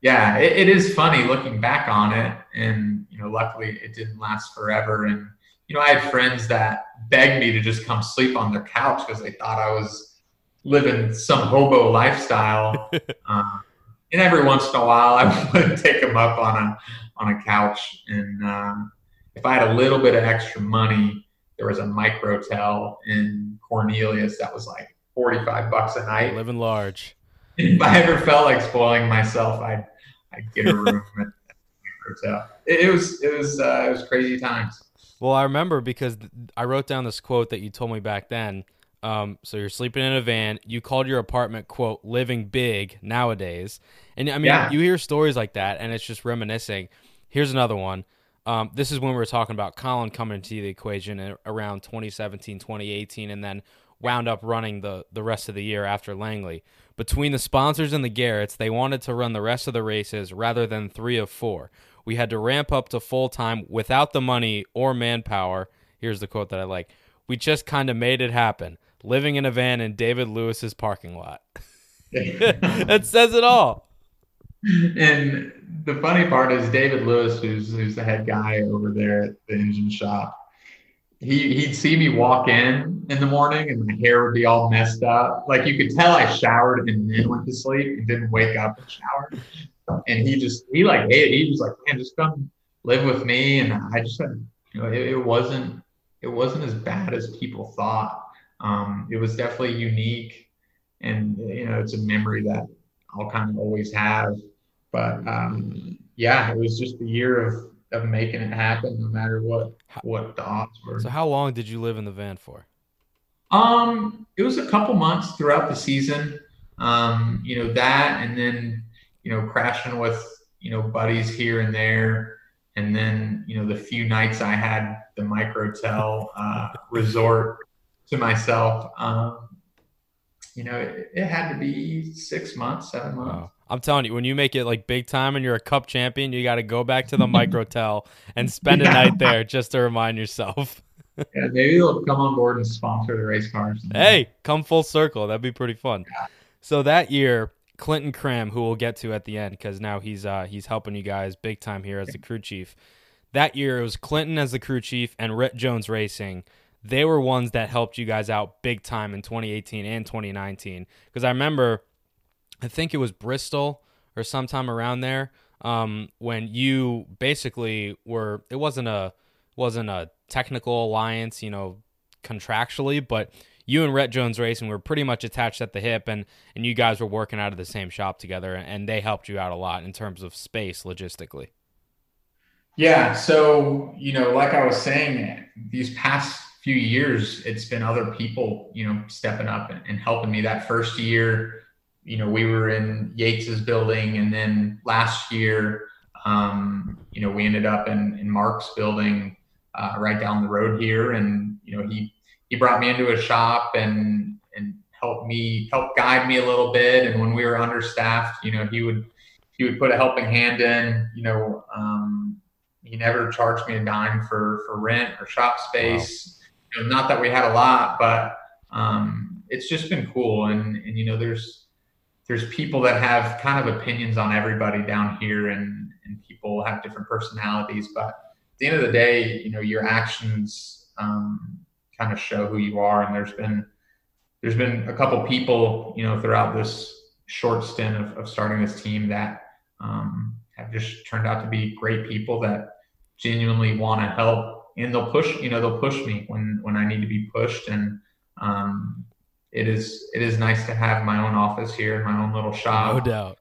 Yeah, it, it is funny looking back on it, and you know, luckily it didn't last forever. And you know, I had friends that begged me to just come sleep on their couch because they thought I was living some hobo lifestyle. uh, and every once in a while, I would take them up on a on a couch, and um, if I had a little bit of extra money, there was a microtel in Cornelius that was like 45 bucks a night. Living large. If I ever felt like spoiling myself, I'd, I'd get a room at the microtel. It, it was, it was, uh, it was crazy times. Well, I remember because I wrote down this quote that you told me back then. Um, so you're sleeping in a van. You called your apartment "quote living big" nowadays, and I mean Yeah. you hear stories like that, and it's just reminiscing. Here's another one. Um, this is when we were talking about Colin coming into the equation around 2017, 2018, and then wound up running the the rest of the year after Langley. Between the sponsors and the Garretts, they wanted to run the rest of the races rather than three of four. We had to ramp up to full time without the money or manpower. Here's the quote that I like. We just kind of made it happen, living in a van in David Lewis's parking lot. that says it all. And the funny part is David Lewis, who's who's the head guy over there at the engine shop. He he'd see me walk in in the morning, and my hair would be all messed up. Like you could tell, I showered and then went to sleep and didn't wake up and shower. And he just he like. He was like, "Man, just come live with me." And I just said, you know, it, it wasn't it wasn't as bad as people thought. Um, it was definitely unique, and you know, it's a memory that I'll kind of always have. But um, yeah, it was just a year of of making it happen, no matter what what the odds were. So, how long did you live in the van for? Um, it was a couple months throughout the season. Um, you know that, and then you know crashing with you know buddies here and there, and then you know the few nights I had the microtel uh, resort to myself. Um, you know, it, it had to be six months, seven months. Wow. I'm telling you, when you make it like big time and you're a cup champion, you got to go back to the microtel and spend a Yeah. night there just to remind yourself. Yeah, maybe they'll come on board and sponsor the race cars. hey, come full circle. That'd be pretty fun. So that year, Clinton Cram, who we'll get to at the end, because now he's uh, he's helping you guys big time here as the crew chief. That year, it was Clinton as the crew chief and Rette Jones Racing. They were ones that helped you guys out big time in 2018 and 2019. Because I remember, I think it was Bristol or sometime around there, um, when you basically were. It wasn't a wasn't a technical alliance, you know, contractually, but you and Rette Jones Racing were pretty much attached at the hip, and and you guys were working out of the same shop together, and they helped you out a lot in terms of space logistically. Yeah. So, you know, like I was saying, these past few years, it's been other people, you know, stepping up and, and helping me. That first year, you know, we were in Yates's building. And then last year, um, you know, we ended up in, in Mark's building uh, right down the road here. And, you know, he, he brought me into his shop and, and helped me, help guide me a little bit. And when we were understaffed, you know, he would, he would put a helping hand in, you know, um, he never charged me a dime for for rent or shop space. You know, not that we had a lot, but um, it's just been cool. And and you know, there's there's people that have kind of opinions on everybody down here, and and people have different personalities. But at the end of the day, you know, your actions um, kind of show who you are. And there's been there's been a couple people, you know, throughout this short stint of, of starting this team that um, have just turned out to be great people that genuinely want to help and they'll push you know they'll push me when when i need to be pushed and um, it is it is nice to have my own office here my own little shop No doubt.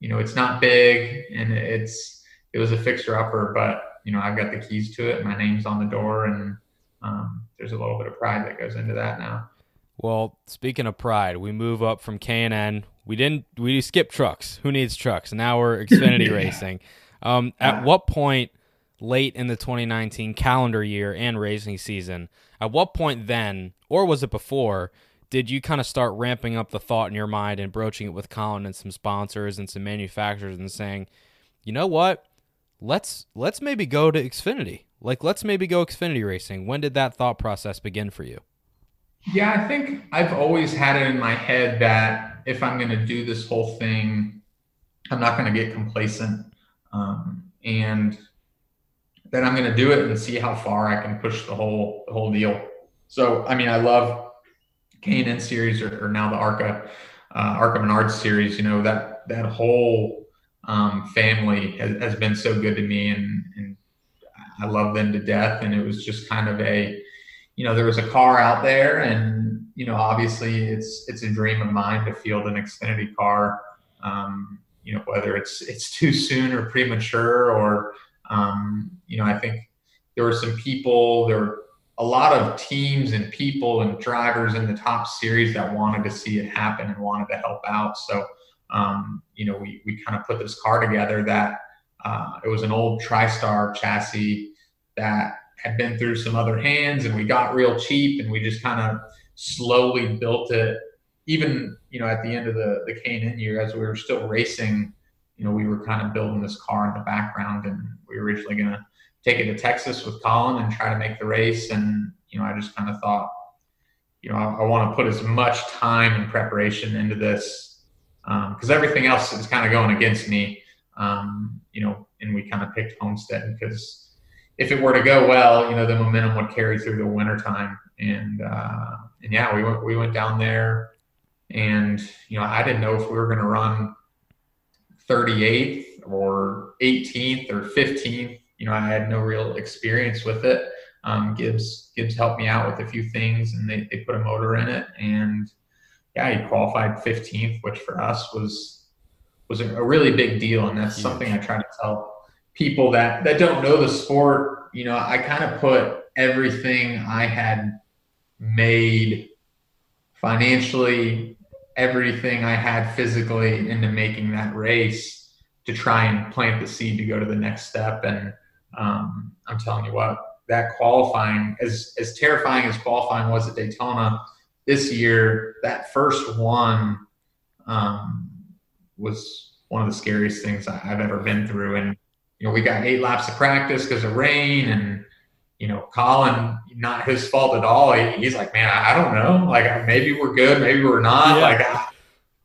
you know it's not big and it's it was a fixer upper but you know i've got the keys to it my name's on the door and um, there's a little bit of pride that goes into that now Well, speaking of pride, we move up from K and N. We didn't we skipped trucks. Who needs trucks? Now we're Xfinity Yeah. racing. Um, at what point late in the 2019 calendar year and racing season, at what point then, or was it before, did you kind of start ramping up the thought in your mind and broaching it with Colin and some sponsors and some manufacturers and saying, you know what? Let's let's maybe go to Xfinity. Like let's maybe go Xfinity racing. When did that thought process begin for you? Yeah, I think I've always had it in my head that if I'm going to do this whole thing, I'm not going to get complacent, um, and then I'm going to do it and see how far I can push the whole the whole deal. So, I mean, I love K&N series or, or now the ARCA uh, ARCA Menards series. You know that that whole um, family has, has, been so good to me, and, and I love them to death. And it was just kind of a you know, there was a car out there, and you know, obviously, it's it's a dream of mine to field an Xfinity car. Um, you know, whether it's it's too soon or premature, or um, you know, I think there were some people, there were a lot of teams and people and drivers in the top series that wanted to see it happen and wanted to help out. So, um, you know, we we kind of put this car together that uh, it was an old TriStar chassis that had been through some other hands and we got real cheap and we just kind of slowly built it even you know at the end of the the K&N year as we were still racing you know we were kind of building this car in the background and we were originally going to take it to Texas with Colin and try to make the race and you know I just kind of thought you know I, I want to put as much time and preparation into this because um, everything else is kind of going against me um, you know and we kind of picked Homestead because if it were to go well, you know, the momentum would carry through the wintertime. And uh, and yeah, we went we went down there, and you know, I didn't know if we were going to run 38th or 18th or 15th. You know, I had no real experience with it. Um, Gibbs Gibbs helped me out with a few things, and they, they put a motor in it, and yeah, he qualified 15th, which for us was was a, a really big deal, and that's Huge. something I try to tell people that that don't know the sport, you know, I kind of put everything I had made financially, everything I had physically into making that race to try and plant the seed to go to the next step. And um, I'm telling you what, that qualifying, as as terrifying as qualifying was at Daytona this year, that first one um, was one of the scariest things I've ever been through. And you know, we got eight laps of practice because of rain and, you know, Colin, not his fault at all. He, he's like, man, I, I, don't know. Like, maybe we're good, maybe we're not. Yeah. Like, I,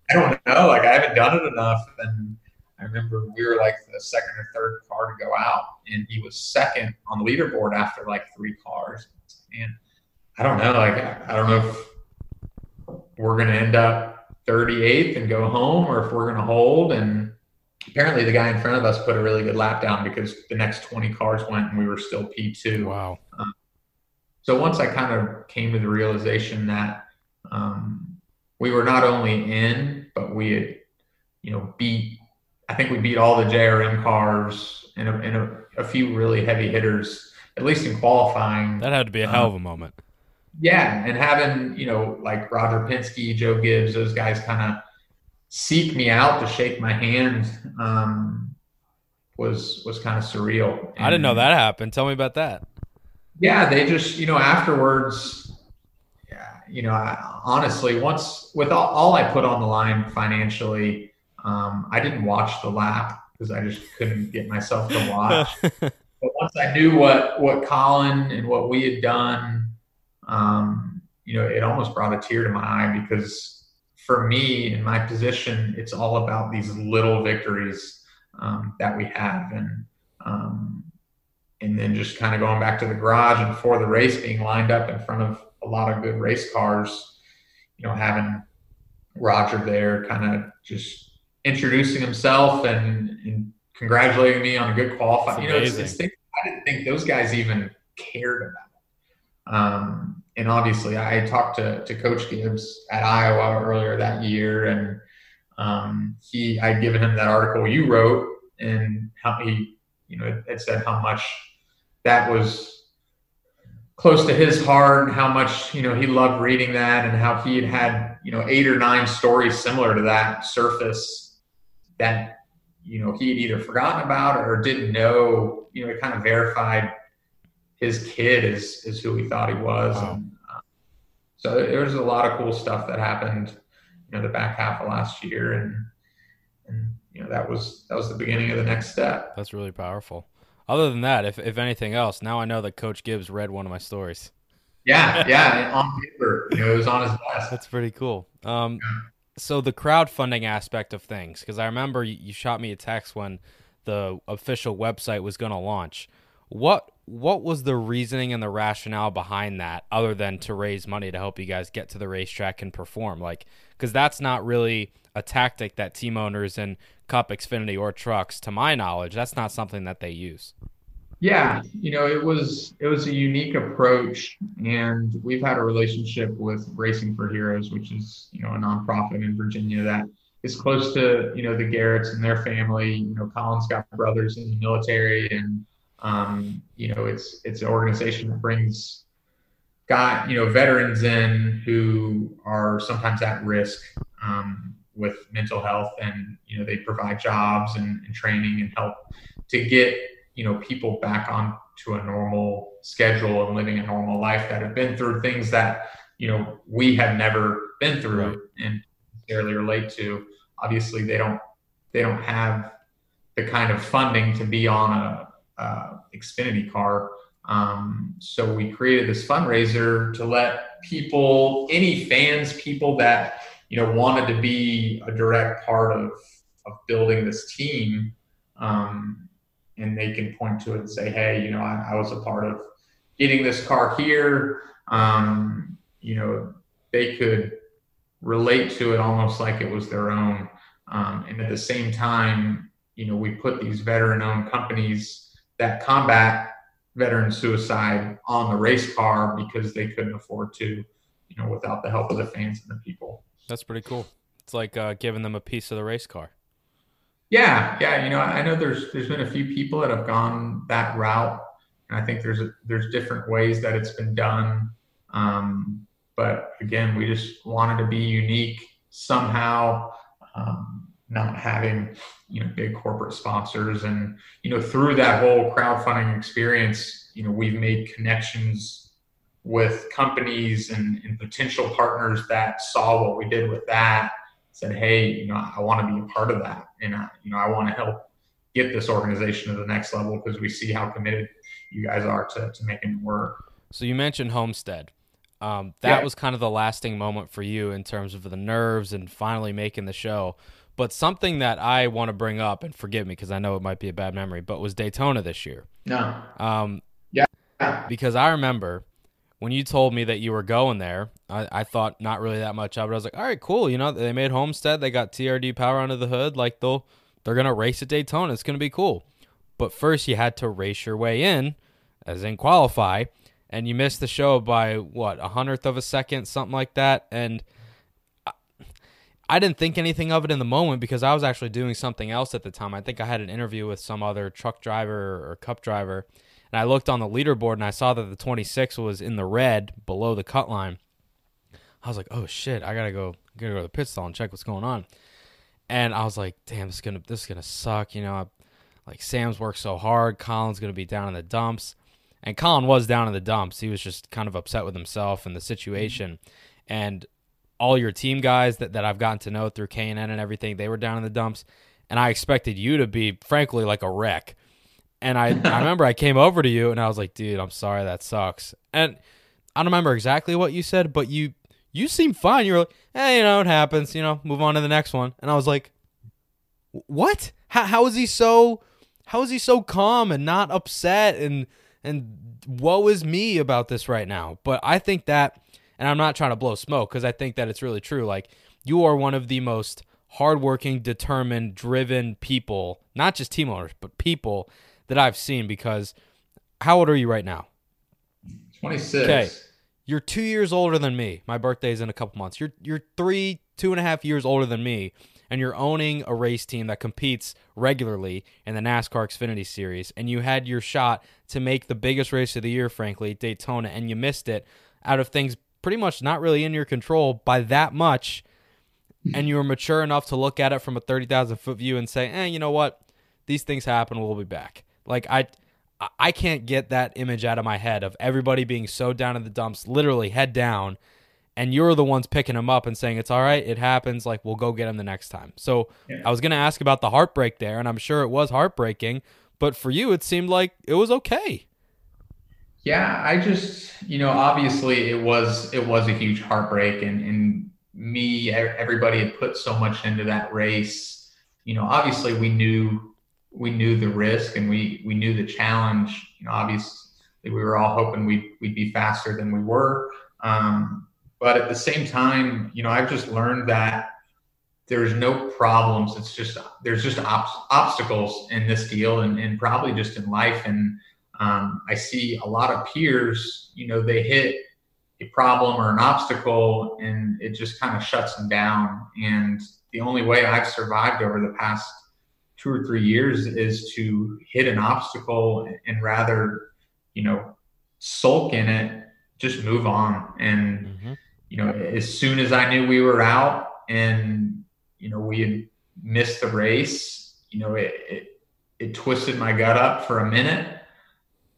I, don't know. Like, I haven't done it enough. And I remember we were like the second or third car to go out, and he was second on the leaderboard after like three cars. And I don't know. Like, I don't know if we're going to end up 38th and go home or if we're going to hold. And apparently the guy in front of us put a really good lap down because the next 20 cars went and we were still P2. Wow. Um, so once I kind of came to the realization that um, we were not only in, but we had, you know, beat, I think we beat all the JRM cars and a, and a, a few really heavy hitters, at least in qualifying. That had to be a um, hell of a moment. Yeah. And having, you know, like Roger Penske, Joe Gibbs, those guys kind of seek me out to shake my hand um, was was kind of surreal. And, I didn't know that happened. Tell me about that. Yeah, they just you know afterwards. Yeah, you know, I, honestly, once with all, all, I put on the line financially, um, I didn't watch the lap because I just couldn't get myself to watch. but once I knew what what Colin and what we had done, um, you know, it almost brought a tear to my eye because for me in my position, it's all about these little victories um, that we have, and um, and then just kind of going back to the garage and for the race being lined up in front of a lot of good race cars, you know, having Roger there, kind of just introducing himself and, and congratulating me on a good qualifying. You know, it's, it's things I didn't think those guys even cared about. Um, and obviously I talked to, to Coach Gibbs at Iowa earlier that year, and um, he I'd given him that article you wrote, and how he you know it, said how much that was close to his heart, how much you know he loved reading that, and how he had had you know eight or nine stories similar to that surface that you know he had either forgotten about or didn't know. You know, it kind of verified his kid is is who he thought he was. Wow. And, uh, so there's a lot of cool stuff that happened, you know, the back half of last year, and and you know that was that was the beginning of the next step. That's really powerful. Other than that, if if anything else, now I know that Coach Gibbs read one of my stories. Yeah, yeah, on paper. You know, it was on his best. That's pretty cool. Um, so the crowdfunding aspect of things, because I remember you, you shot me a text when the official website was going to launch. What what was the reasoning and the rationale behind that, other than to raise money to help you guys get to the racetrack and perform? Like, because that's not really a tactic that team owners in Cup, Xfinity, or trucks, to my knowledge, that's not something that they use. Yeah, you know, it was it was a unique approach, and we've had a relationship with Racing for Heroes, which is you know a nonprofit in Virginia that is close to you know the Garretts and their family. You know, Colin's got brothers in the military, and um, you know it's it's an organization that brings got you know veterans in who are sometimes at risk um, with mental health, and you know they provide jobs and, and training and help to get you know people back on to a normal schedule and living a normal life that have been through things that you know we have never been through and necessarily relate to. Obviously they don't they don't have the kind of funding to be on a, a xfinity car um, so we created this fundraiser to let people any fans people that you know wanted to be a direct part of of building this team um, and they can point to it and say, hey, you know, I, I was a part of getting this car here. Um, you know, they could relate to it almost like it was their own. Um, and at the same time, you know, we put these veteran owned companies that combat veteran suicide on the race car because they couldn't afford to, you know, without the help of the fans and the people. That's pretty cool. It's like uh, giving them a piece of the race car. Yeah, yeah. You know, I know there's there's been a few people that have gone that route, and I think there's a, there's different ways that it's been done. Um, but again, we just wanted to be unique somehow, um, not having you know big corporate sponsors, and you know through that whole crowdfunding experience, you know we've made connections with companies and, and potential partners that saw what we did with that said, hey, you know, I want to be a part of that, and I, you know, I want to help get this organization to the next level because we see how committed you guys are to, to making it work. So you mentioned Homestead. Um, that yeah. was kind of the lasting moment for you in terms of the nerves and finally making the show. But something that I want to bring up, and forgive me because I know it might be a bad memory, but was Daytona this year. No. Um, yeah. Because I remember when you told me that you were going there, I, I thought not really that much of it. I was like, all right, cool. You know, they made Homestead. They got TRD power under the hood. Like they'll they're gonna race at Daytona. It's gonna be cool. But first, you had to race your way in, as in qualify, and you missed the show by what a hundredth of a second, something like that. And I didn't think anything of it in the moment because I was actually doing something else at the time. I think I had an interview with some other truck driver or cup driver and I looked on the leaderboard and I saw that the 26 was in the red below the cut line. I was like, "Oh shit, I gotta go, gotta go to the pit stall and check what's going on." And I was like, "Damn, this is gonna this is gonna suck," you know. I, like Sam's worked so hard, Colin's gonna be down in the dumps, and Colin was down in the dumps. He was just kind of upset with himself and the situation, and all your team guys that, that I've gotten to know through K and N and everything, they were down in the dumps, and I expected you to be, frankly, like a wreck. And I, I remember I came over to you and I was like, dude, I'm sorry, that sucks. And I don't remember exactly what you said, but you you seemed fine. You were like, hey, you know, it happens, you know, move on to the next one. And I was like, what? How, how is he so how is he so calm and not upset and and woe is me about this right now? But I think that and I'm not trying to blow smoke because I think that it's really true. Like you are one of the most hardworking, determined, driven people, not just team owners, but people that I've seen because how old are you right now? 26. Okay. You're two years older than me. My birthday's in a couple months. You're you're three, two and a half years older than me, and you're owning a race team that competes regularly in the NASCAR Xfinity Series, and you had your shot to make the biggest race of the year, frankly, Daytona, and you missed it out of things pretty much not really in your control by that much. And you were mature enough to look at it from a 30,000 foot view and say, eh, you know what? These things happen. We'll be back. Like I I can't get that image out of my head of everybody being so down in the dumps, literally head down, and you're the ones picking them up and saying it's all right, it happens, like we'll go get them the next time. So yeah. I was gonna ask about the heartbreak there, and I'm sure it was heartbreaking, but for you it seemed like it was okay. Yeah, I just, you know, obviously it was it was a huge heartbreak and and me everybody had put so much into that race. You know, obviously we knew we knew the risk and we we knew the challenge. You know, obviously we were all hoping we'd we'd be faster than we were. Um, but at the same time, you know, I've just learned that there's no problems. It's just there's just obstacles in this deal and, and probably just in life. And um, I see a lot of peers, you know, they hit a problem or an obstacle and it just kind of shuts them down. And the only way I've survived over the past two or three years is to hit an obstacle and rather, you know, sulk in it, just move on. And, mm-hmm. you know, as soon as I knew we were out and, you know, we had missed the race, you know, it, it, it twisted my gut up for a minute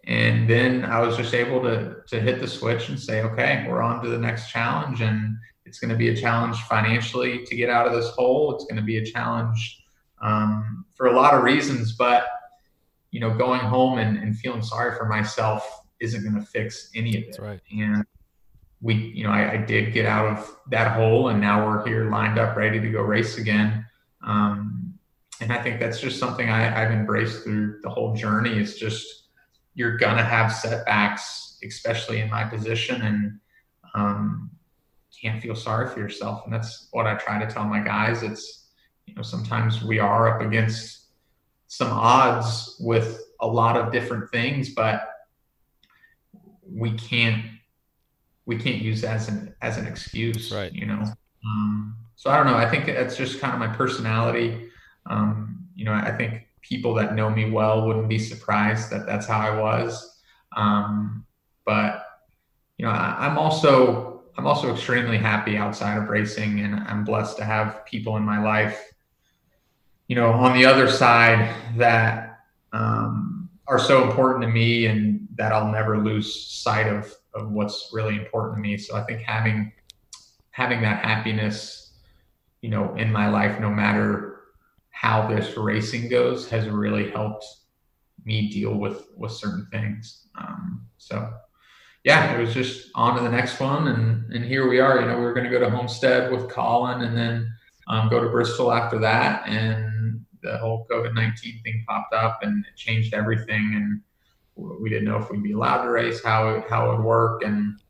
and then I was just able to to hit the switch and say, okay, we're on to the next challenge, and it's going to be a challenge financially to get out of this hole. It's going to be a challenge um, for a lot of reasons, but you know, going home and, and feeling sorry for myself isn't going to fix any of it. That's right. And we, you know, I, I, did get out of that hole, and now we're here lined up, ready to go race again. Um, and I think that's just something I, I've embraced through the whole journey. It's just you're gonna have setbacks, especially in my position, and um, can't feel sorry for yourself. And that's what I try to tell my guys. It's you know sometimes we are up against some odds with a lot of different things, but we can't we can't use that as an as an excuse, right? You know. Um, so I don't know. I think that's just kind of my personality. Um, you know, I think people that know me well wouldn't be surprised that that's how I was. Um, but you know, I, I'm also I'm also extremely happy outside of racing, and I'm blessed to have people in my life, you know, on the other side that um, are so important to me, and that I'll never lose sight of of what's really important to me. So I think having having that happiness, you know, in my life, no matter how this racing goes has really helped me deal with with certain things. Um, so yeah, it was just on to the next one, and and here we are. You know, we were going to go to Homestead with Colin, and then um, go to Bristol after that, and the whole COVID nineteen thing popped up, and it changed everything, and we didn't know if we'd be allowed to race, how it, how it would work, and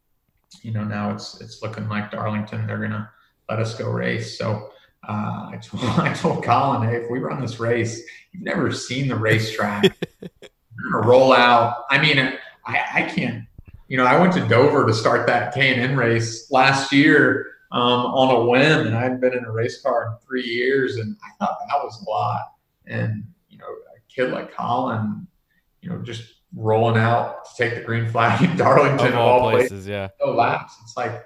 you know now it's it's looking like Darlington they're gonna let us go race. So uh, I, told, I told Colin, hey, if we run this race, you've never seen the racetrack. You're gonna roll out. I mean, I, I can't. You know, I went to Dover to start that K and N race last year um, on a whim, and I hadn't been in a race car in three years, and I thought that was a lot. And you know, a kid like Colin, you know, just rolling out to take the green flag in Darlington of all, all places, places, yeah. No laps. It's like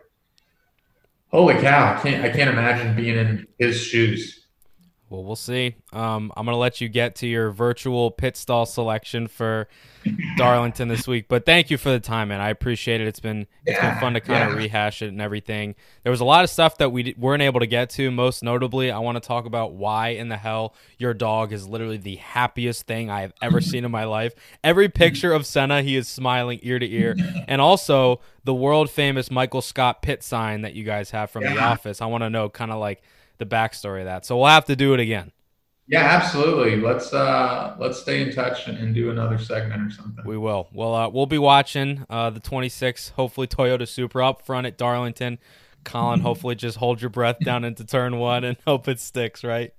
Holy cow! I can't I can't imagine being in his shoes. Well, we'll see. Um, I'm gonna let you get to your virtual pit stall selection for Darlington this week. But thank you for the time, man. I appreciate it. It's been it's yeah, been fun to kind yeah. of rehash it and everything. There was a lot of stuff that we weren't able to get to. Most notably, I want to talk about why in the hell your dog is literally the happiest thing I have ever seen in my life. Every picture of Senna, he is smiling ear to ear, and also the world famous Michael Scott pit sign that you guys have from yeah. The Office. I want to know kind of like the backstory of that. So we'll have to do it again. Yeah, absolutely. Let's uh let's stay in touch and, and do another segment or something. We will. Well, uh, we'll be watching uh, the 26, hopefully Toyota Supra up front at Darlington. Colin, hopefully just hold your breath down into turn one and hope it sticks, right?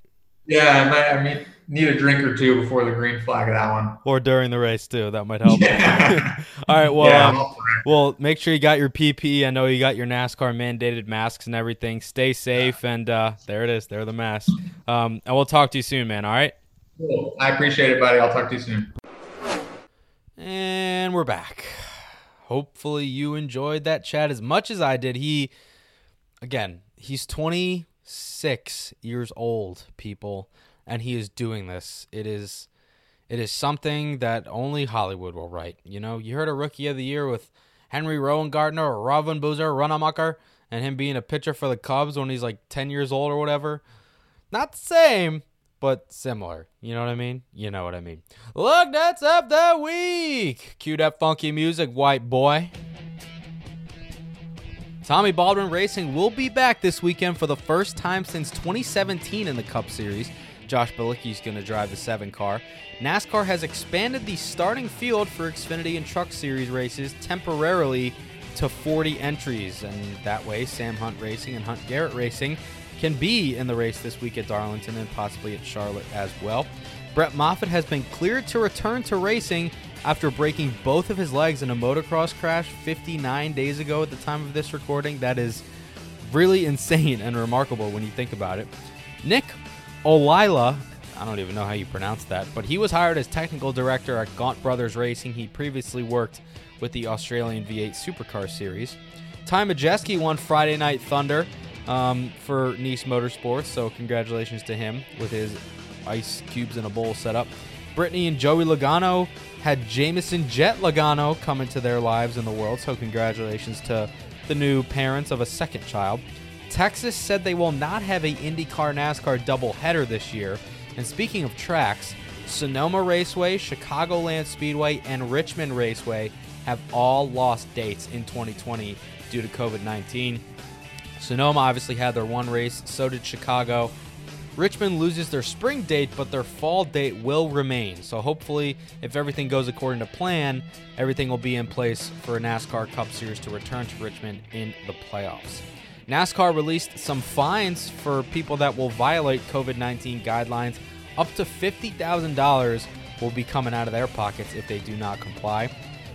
Yeah, I might. I mean, need a drink or two before the green flag of that one, or during the race too. That might help. Yeah. All right. Well, yeah, um, well, make sure you got your PPE. I know you got your NASCAR mandated masks and everything. Stay safe, yeah. and uh, there it is. There are the masks. Um, and we'll talk to you soon, man. All right. Cool. I appreciate it, buddy. I'll talk to you soon. And we're back. Hopefully, you enjoyed that chat as much as I did. He, again, he's twenty six years old, people, and he is doing this. It is it is something that only Hollywood will write. You know, you heard a rookie of the year with Henry Rowengartner or Robin Boozer, Runamacher, and him being a pitcher for the Cubs when he's like 10 years old or whatever. Not the same, but similar. You know what I mean? You know what I mean. Look, that's up the week. Cue that funky music, white boy. Tommy Baldwin Racing will be back this weekend for the first time since 2017 in the Cup Series. Josh Bilicki is going to drive the 7 car. NASCAR has expanded the starting field for Xfinity and Truck Series races temporarily to 40 entries, and that way Sam Hunt Racing and Hunt Garrett Racing can be in the race this week at Darlington and possibly at Charlotte as well. Brett Moffitt has been cleared to return to racing after breaking both of his legs in a motocross crash 59 days ago at the time of this recording. That is really insane and remarkable when you think about it. Nick Ollila, I don't even know how you pronounce that, but he was hired as technical director at Gaunt Brothers Racing. He previously worked with the Australian V8 Supercar Series. Ty Majeski won Friday Night Thunder um, for Niece Motorsports, so congratulations to him with his ice cubes in a bowl setup. Brittany and Joey Logano had Jameson Jet Logano come into their lives in the world, so congratulations to the new parents of a second child. Texas said they will not have a IndyCar NASCAR doubleheader this year. And speaking of tracks, Sonoma Raceway, Chicagoland Speedway, and Richmond Raceway have all lost dates in 2020 due to COVID 19. Sonoma obviously had their one race, so did Chicago. Richmond loses their spring date, but their fall date will remain. So hopefully, if everything goes according to plan, everything will be in place for a NASCAR Cup Series to return to Richmond in the playoffs. NASCAR released some fines for people that will violate COVID 19 guidelines. Up to $50,000 will be coming out of their pockets if they do not comply.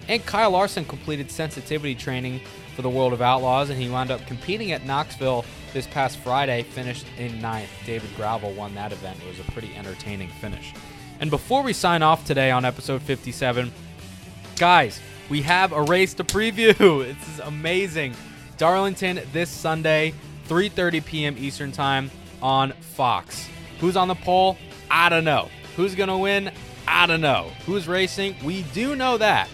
And Kyle Larson completed sensitivity training for the World of Outlaws, and he wound up competing at Knoxville this past Friday, finished in ninth. David Gravel won that event. It was a pretty entertaining finish. And before we sign off today on episode 57, guys, we have a race to preview. This is amazing. Darlington this Sunday, 3:30 p.m. Eastern Time on Fox. Who's on the pole? I don't know. Who's going to win? I don't know. Who's racing? We do know that.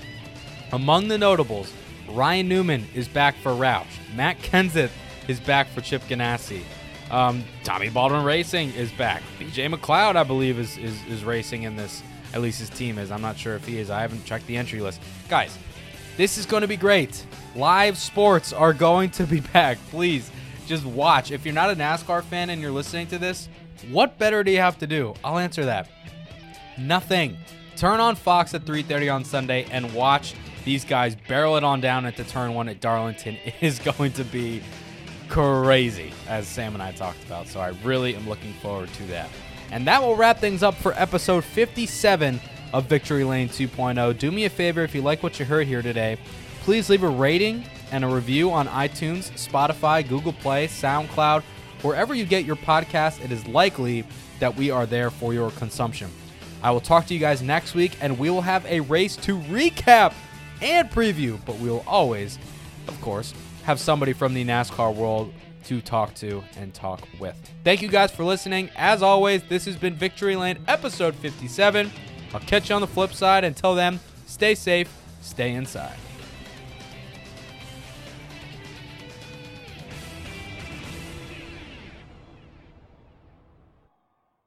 Among the notables, Ryan Newman is back for Roush. Matt Kenseth is back for Chip Ganassi. Um, Tommy Baldwin Racing is back. BJ McLeod, I believe, is, is is racing in this. At least his team is. I'm not sure if he is. I haven't checked the entry list. Guys, this is going to be great. Live sports are going to be back. Please just watch. If you're not a NASCAR fan and you're listening to this, what better do you have to do? I'll answer that. Nothing. Turn on Fox at 3:30 on Sunday and watch these guys barrel it on down into turn 1 at Darlington. It is going to be crazy as Sam and I talked about. So I really am looking forward to that. And that will wrap things up for episode 57 of Victory Lane 2.0. Do me a favor if you like what you heard here today, please leave a rating and a review on iTunes, Spotify, Google Play, SoundCloud, wherever you get your podcast. It is likely that we are there for your consumption. I will talk to you guys next week, and we will have a race to recap and preview, but we will always, of course, have somebody from the NASCAR world to talk to and talk with. Thank you guys for listening. As always, this has been Victory Lane, episode 57. I'll catch you on the flip side. Until then, stay safe, stay inside.